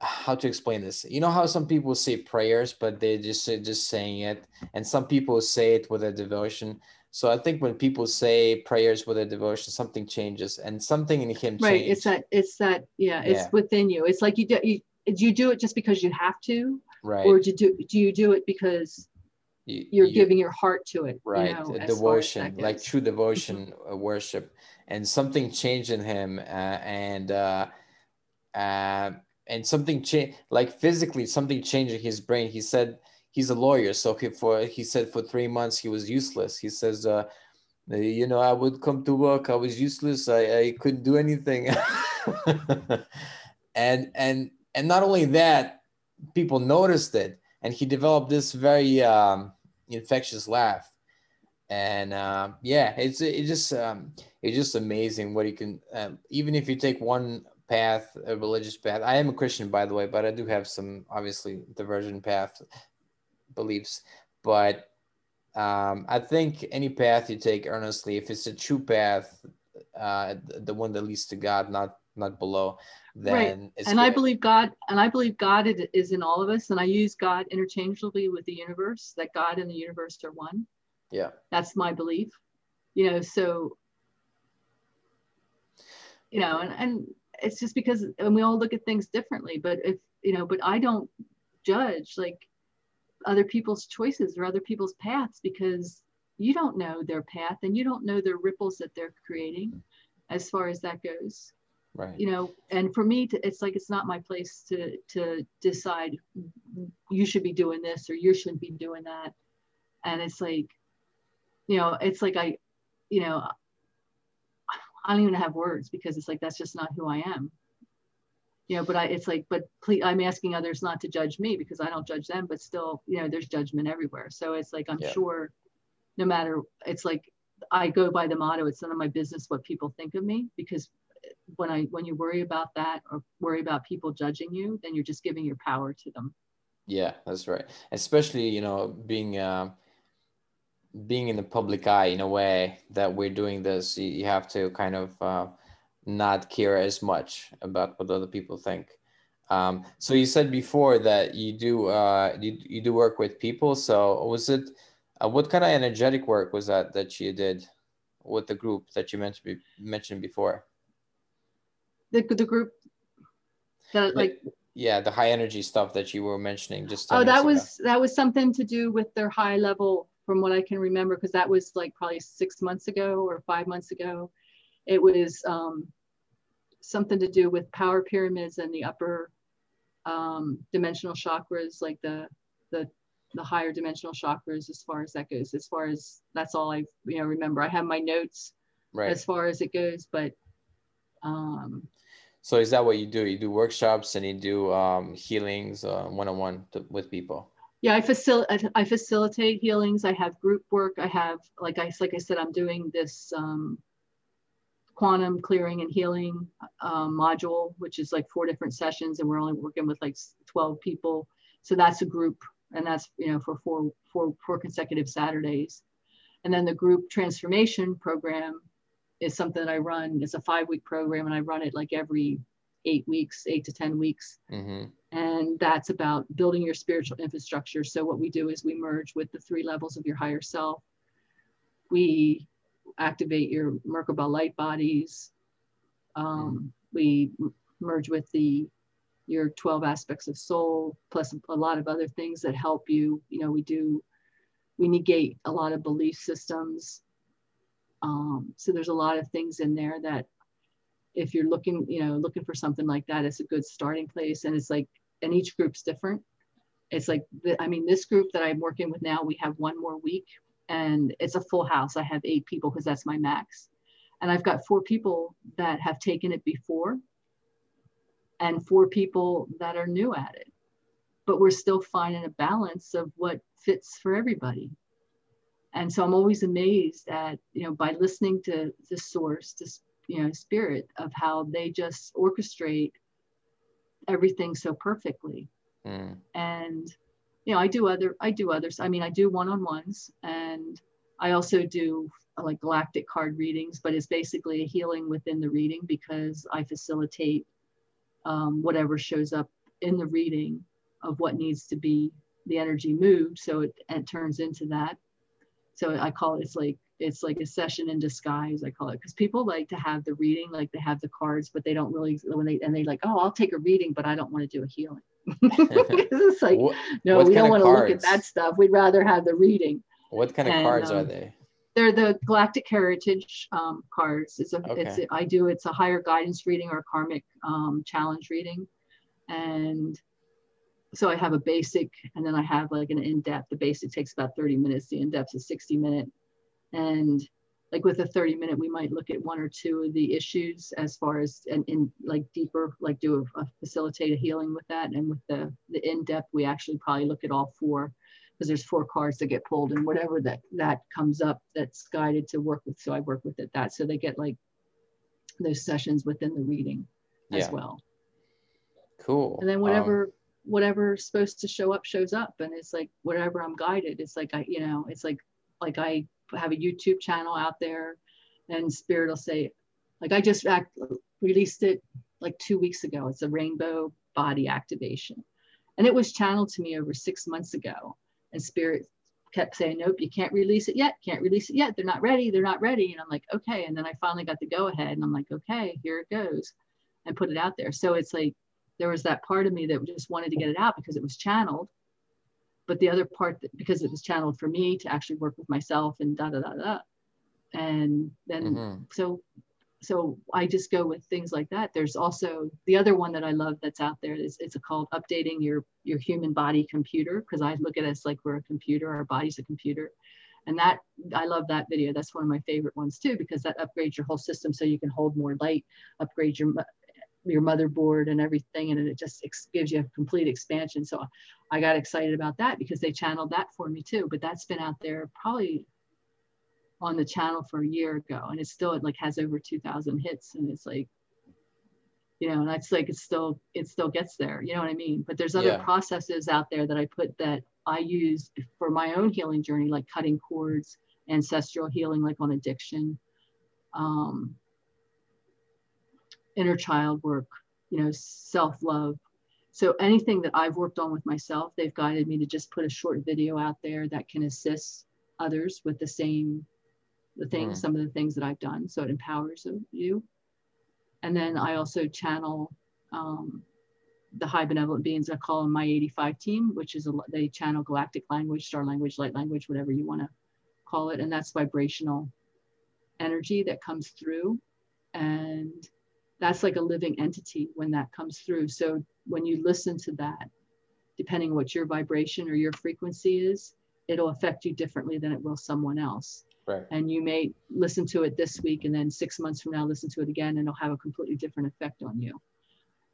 how to explain this you know how some people say prayers but they just just saying it and some people say it with a devotion so I think when people say prayers with a devotion, something changes and something in him right. Changed. It's that, it's that, yeah, it's yeah. within you. It's like you do, you, do you do it just because you have to? Right. Or do, do, do you do it because you, you're you, giving your heart to it? Right. You know, devotion, like true devotion, uh, worship. And something changed in him. Uh, and, uh, uh, and something changed, like physically, something changed in his brain. He said, he's a lawyer, so he for he said for three months he was useless. He says, uh, you know, I would come to work, I was useless, I, I couldn't do anything, and and and not only that, people noticed it, and he developed this very um, infectious laugh, and uh, yeah, it's it just um, it's just amazing what he can. Uh, even if you take one path, a religious path. I am a Christian, by the way, but I do have some obviously diversion path beliefs. But um, I think any path you take earnestly, if it's a true path, uh, the one that leads to God, not not below, then right. and good. I believe God, and I believe God is in all of us, and I use God interchangeably with the universe. That God and the universe are one. Yeah, that's my belief. You know, so you know, and and it's just because and we all look at things differently. But if you know, but I don't judge like other people's choices or other people's paths because you don't know their path and you don't know their ripples that they're creating mm-hmm. as far as that goes. Right. You know and for me to, it's like it's not my place to to decide you should be doing this or you shouldn't be doing that. And it's like you know it's like i you know i don't even have words because it's like that's just not who i am you know but i it's like but please i'm asking others not to judge me because i don't judge them but still you know there's judgment everywhere so it's like i'm Yeah. sure no matter it's like i go by the motto it's none of my business what people think of me because when i when you worry about that or worry about people judging you then you're just giving your power to them Yeah, that's right. Especially, you know, being um being in the public eye in a way that we're doing this, you, have to kind of uh, not care as much about what other people think. Um, so you said before that you do uh, you, you do work with people. So was it uh, what kind of energetic work was that that you did with the group that you mentioned mentioned before? the, the group that like Yeah, the high energy stuff that you were mentioning just. oh that minutes ago. was that was something to do with their high level from what i can remember because that was like probably six months ago or five months ago it was um, something to do with power pyramids and the upper um, dimensional chakras like the the the higher dimensional chakras as far as that goes as far as that's all i you know remember i have my notes right. as far as it goes but um So is that what you do? You do workshops and you do um, healings uh, one-on-one to, with people. Yeah i facilitate i facilitate healings. I have group work. I have like i like i said i'm doing this um, quantum clearing and healing um, module which is like four different sessions and we're only working with like 12 people. So that's a group and that's you know for four four four consecutive saturdays. And then the group transformation program is something that i run. It's a five week program and i run it like every eight weeks eight to ten weeks hmm and that's about building your spiritual infrastructure. So what we do is we merge with the three levels of your higher self. We activate your Merkaba light bodies. Um, we m- merge with the your 12 aspects of soul, plus a lot of other things that help you. You know, we do we negate a lot of belief systems. Um, so there's a lot of things in there that if you're looking, you know, looking for something like that, it's a good starting place. And it's like, and each group's different. It's like, the, I mean, this group that I'm working with now, we have one more week and it's a full house. I have eight people because that's my max. And I've got four people that have taken it before and four people that are new at it. But we're still finding a balance of what fits for everybody. And so I'm always amazed at, you know, by listening to the source, to you know spirit of how they just orchestrate everything so perfectly. Mm. and you know i do other i do others. I mean i do one-on-ones and i also do like galactic card readings but it's basically a healing within the reading because i facilitate um, whatever shows up in the reading of what needs to be the energy moved so it, it turns into that. So i call it it's like it's like a session in disguise i call it because people like to have the reading like they have the cards but they don't really when they and they like oh i'll take a reading but i don't want to do a healing. It's like What, no we don't want to look at that stuff. We'd rather have the reading. What kind of and, cards are um, they? they're the galactic heritage um, cards. It's a it's Okay. a, i do it's a higher guidance reading or karmic um, challenge reading. And so i have a basic and then i have like an in-depth the basic takes about 30 minutes the in-depth is 60 minute and like with a 30 minute we might look at one or two of the issues as far as and in like deeper like do a, a facilitate a healing with that and with the the in-depth we actually probably look at all four because there's four cards that get pulled and whatever that that comes up that's guided to work with so i work with it that so they get like those sessions within the reading as Yeah. well Cool. and then Um, whatever whatever's supposed to show up shows up and it's like whatever i'm guided it's like i you know it's like like i have a youtube channel out there and spirit will say like i just act, released it like two weeks ago. It's a rainbow body activation. And it was channeled to me over six months ago. And spirit kept saying nope you can't release it yet can't release it yet. They're not ready they're not ready. And i'm like okay. And then i finally got the go ahead and i'm like okay here it goes and put it out there. So it's like there was that part of me that just wanted to get it out because it was channeled but the other part that because it was channeled for me to actually work with myself and da da da da and then mm-hmm. so so I just go with things like that. There's also the other one that I love that's out there is it's called updating your your human body computer because I look at us like we're a computer, our body's a computer. And that I love that video. That's one of my favorite ones too because that upgrades your whole system so you can hold more light, upgrade your your motherboard and everything and it just gives you a complete expansion. So I got excited about that because they channeled that for me too. But that's been out there probably on the channel for a year ago and it still it like has over 2000 hits and it's like you know and it's like it's still it still gets there you know what i mean but there's other yeah. processes out there that i put that i use for my own healing journey like cutting cords ancestral healing like on addiction um, inner child work you know self-love so anything that i've worked on with myself they've guided me to just put a short video out there that can assist others with the same the things, mm. some of the things that I've done. So it empowers you. And then I also channel um, the high benevolent beings. I call them my 85 team, which is a, they channel galactic language, star language, light language, whatever you want to call it. And that's vibrational energy that comes through. And that's like a living entity when that comes through. So when you listen to that, depending what your vibration or your frequency is, it'll affect you differently than it will someone else. Right. And you may listen to it this week and then six months from now listen to it again and it'll have a completely different effect on you.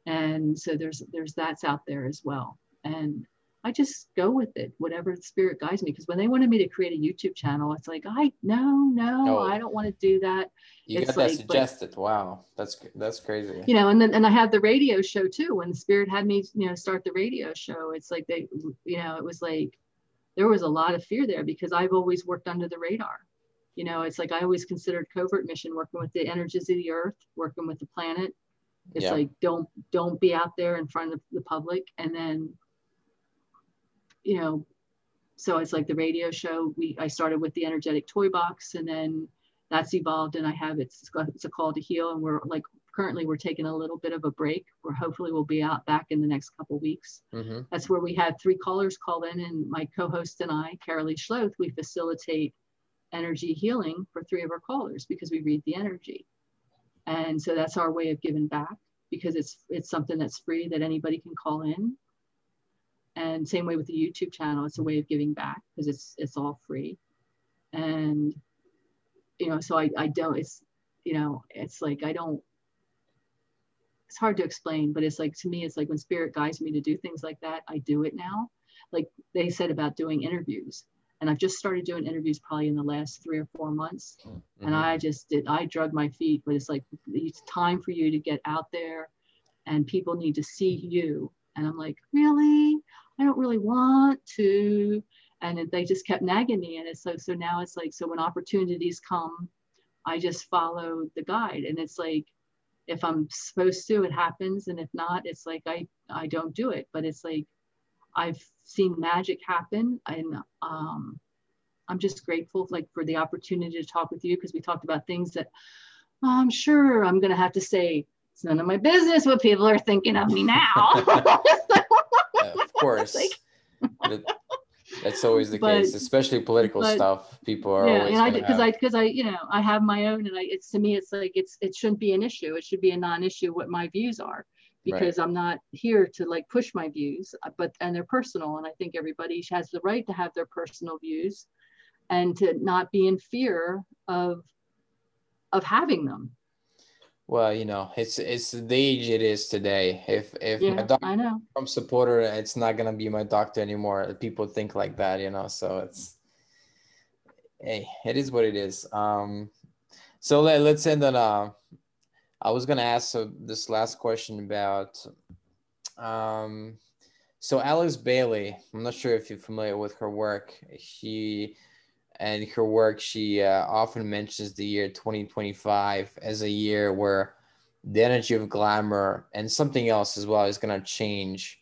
And so there's there's that's out there as well. And I just go with it, whatever spirit guides me. Because when they wanted me to create a YouTube channel, it's like, I no, no, I don't want to do that. You it's got like, that suggested. But, wow, that's that's crazy. You know, and then and I have the radio show too. When the spirit had me, you know, start the radio show, it's like they, you know, it was like there was a lot of fear there because I've always worked under the radar you know it's like i always considered covert mission working with the energies of the earth working with the planet it's yeah. like don't don't be out there in front of the public and then you know so it's like the radio show we i started with the energetic toy box and then that's evolved and i have it's it's a call to heal and we're like currently we're taking a little bit of a break where hopefully we'll be out back in the next couple weeks mm-hmm. that's where we had three callers call in and my co-host and i carolee schloth we facilitate energy healing for three of our callers because we read the energy. And so that's our way of giving back because it's it's something that's free that anybody can call in. And same way with the YouTube channel, it's a way of giving back because it's it's all free. And you know, so I, I don't it's you know, it's like I don't it's hard to explain, but it's like to me, it's like when spirit guides me to do things like that, I do it now. Like they said about doing interviews and I've just started doing interviews probably in the last three or four months. Mm-hmm. And I just did, I drug my feet, but it's like, it's time for you to get out there and people need to see you. And I'm like, really? I don't really want to. And they just kept nagging me. And it's so, so now it's like, so when opportunities come, I just follow the guide. And it's like, if I'm supposed to, it happens. And if not, it's like, I, I don't do it. But it's like, I've seen magic happen and um, I'm just grateful like for the opportunity to talk with you because we talked about things that I'm sure I'm going to have to say it's none of my business what people are thinking of me now. yeah, course. like, that's always the but, case, especially political but, stuff. People are yeah, always and I because I because I you know I have my own, and I it's to me it's like it's it shouldn't be an issue. It should be a non-issue what my views are because right. I'm not here to like push my views, uh, but and they're personal. And I think everybody has the right to have their personal views and to not be in fear of of having them. Well, you know, it's it's the age it is today. If if yeah, my doctor I know. from supporter, it's not gonna be my doctor anymore. People think like that, you know. So it's hey, it is what it is. Um, so let, let's end on I was gonna ask so this last question about um, so Alice Bailey. I'm not sure if you're familiar with her work. She and her work, she uh, often mentions the year 2025 as a year where the energy of glamour and something else as well is going to change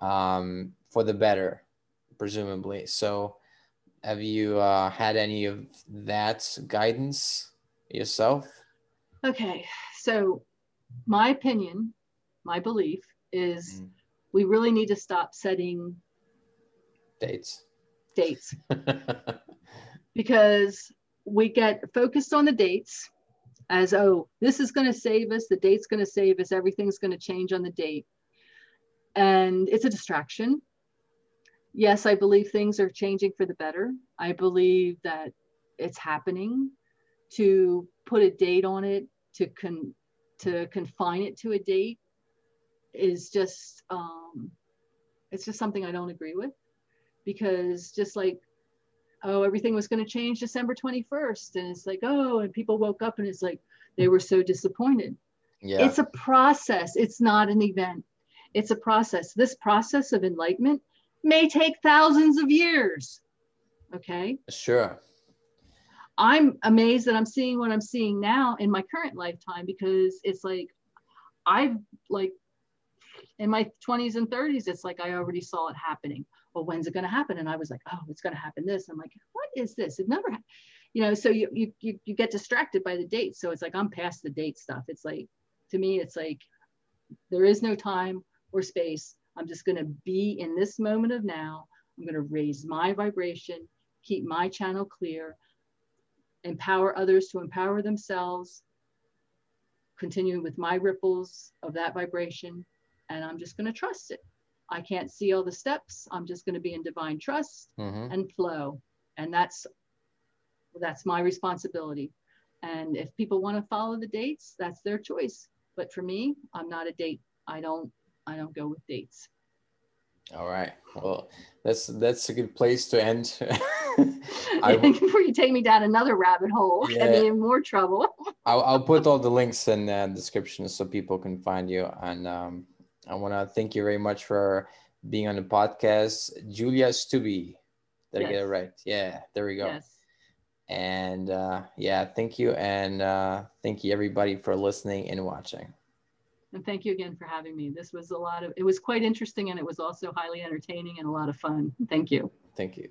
um, for the better, presumably. So, have you uh, had any of that guidance yourself? Okay, so, my opinion, my belief is mm. we really need to stop setting dates. Dates. because we get focused on the dates as oh this is going to save us the date's going to save us everything's going to change on the date. And it's a distraction. Yes i believe things are changing for the better. I believe that it's happening to put a date on it to con to confine it to a date is just um it's just something i don't agree with because just like oh, everything was going to change December 21st. And it's like, oh, and people woke up and it's like, they were so disappointed. Yeah. It's a process, it's not an event. It's a process. This process of enlightenment may take thousands of years. Okay. Sure. I'm amazed that I'm seeing what I'm seeing now in my current lifetime because it's like I've like in my 20s and 30s, it's like I already saw it happening well, when's it going to happen? And I was like, oh, it's going to happen this. I'm like, what is this? It never, you know, so you, you, you, you get distracted by the dates. So it's like, I'm past the date stuff. It's like, to me, it's like, there is no time or space. I'm just going to be in this moment of now. I'm going to raise my vibration, keep my channel clear, empower others to empower themselves, continue with my ripples of that vibration. And I'm just going to trust it. I can't see all the steps. I'm just going to be in divine trust mm-hmm. and flow. And that's that's my responsibility. And if people want to follow the dates, that's their choice. But for me, I'm not a date. I don't I don't go with dates. All right. Well, that's that's a good place to end. I, Before you take me down another rabbit hole, yeah, me in more trouble. I'll, I'll put all the links in the description so people can find you. And um, I want to thank you very much for being on the podcast. Julia Stubbe. Did yes. I get it right? Yeah, there we go. Yes. And uh, yeah, thank you. And uh, thank you, everybody, for listening and watching. And thank you again for having me. This was a lot of, it was quite interesting and it was also highly entertaining and a lot of fun. Thank you. Thank you.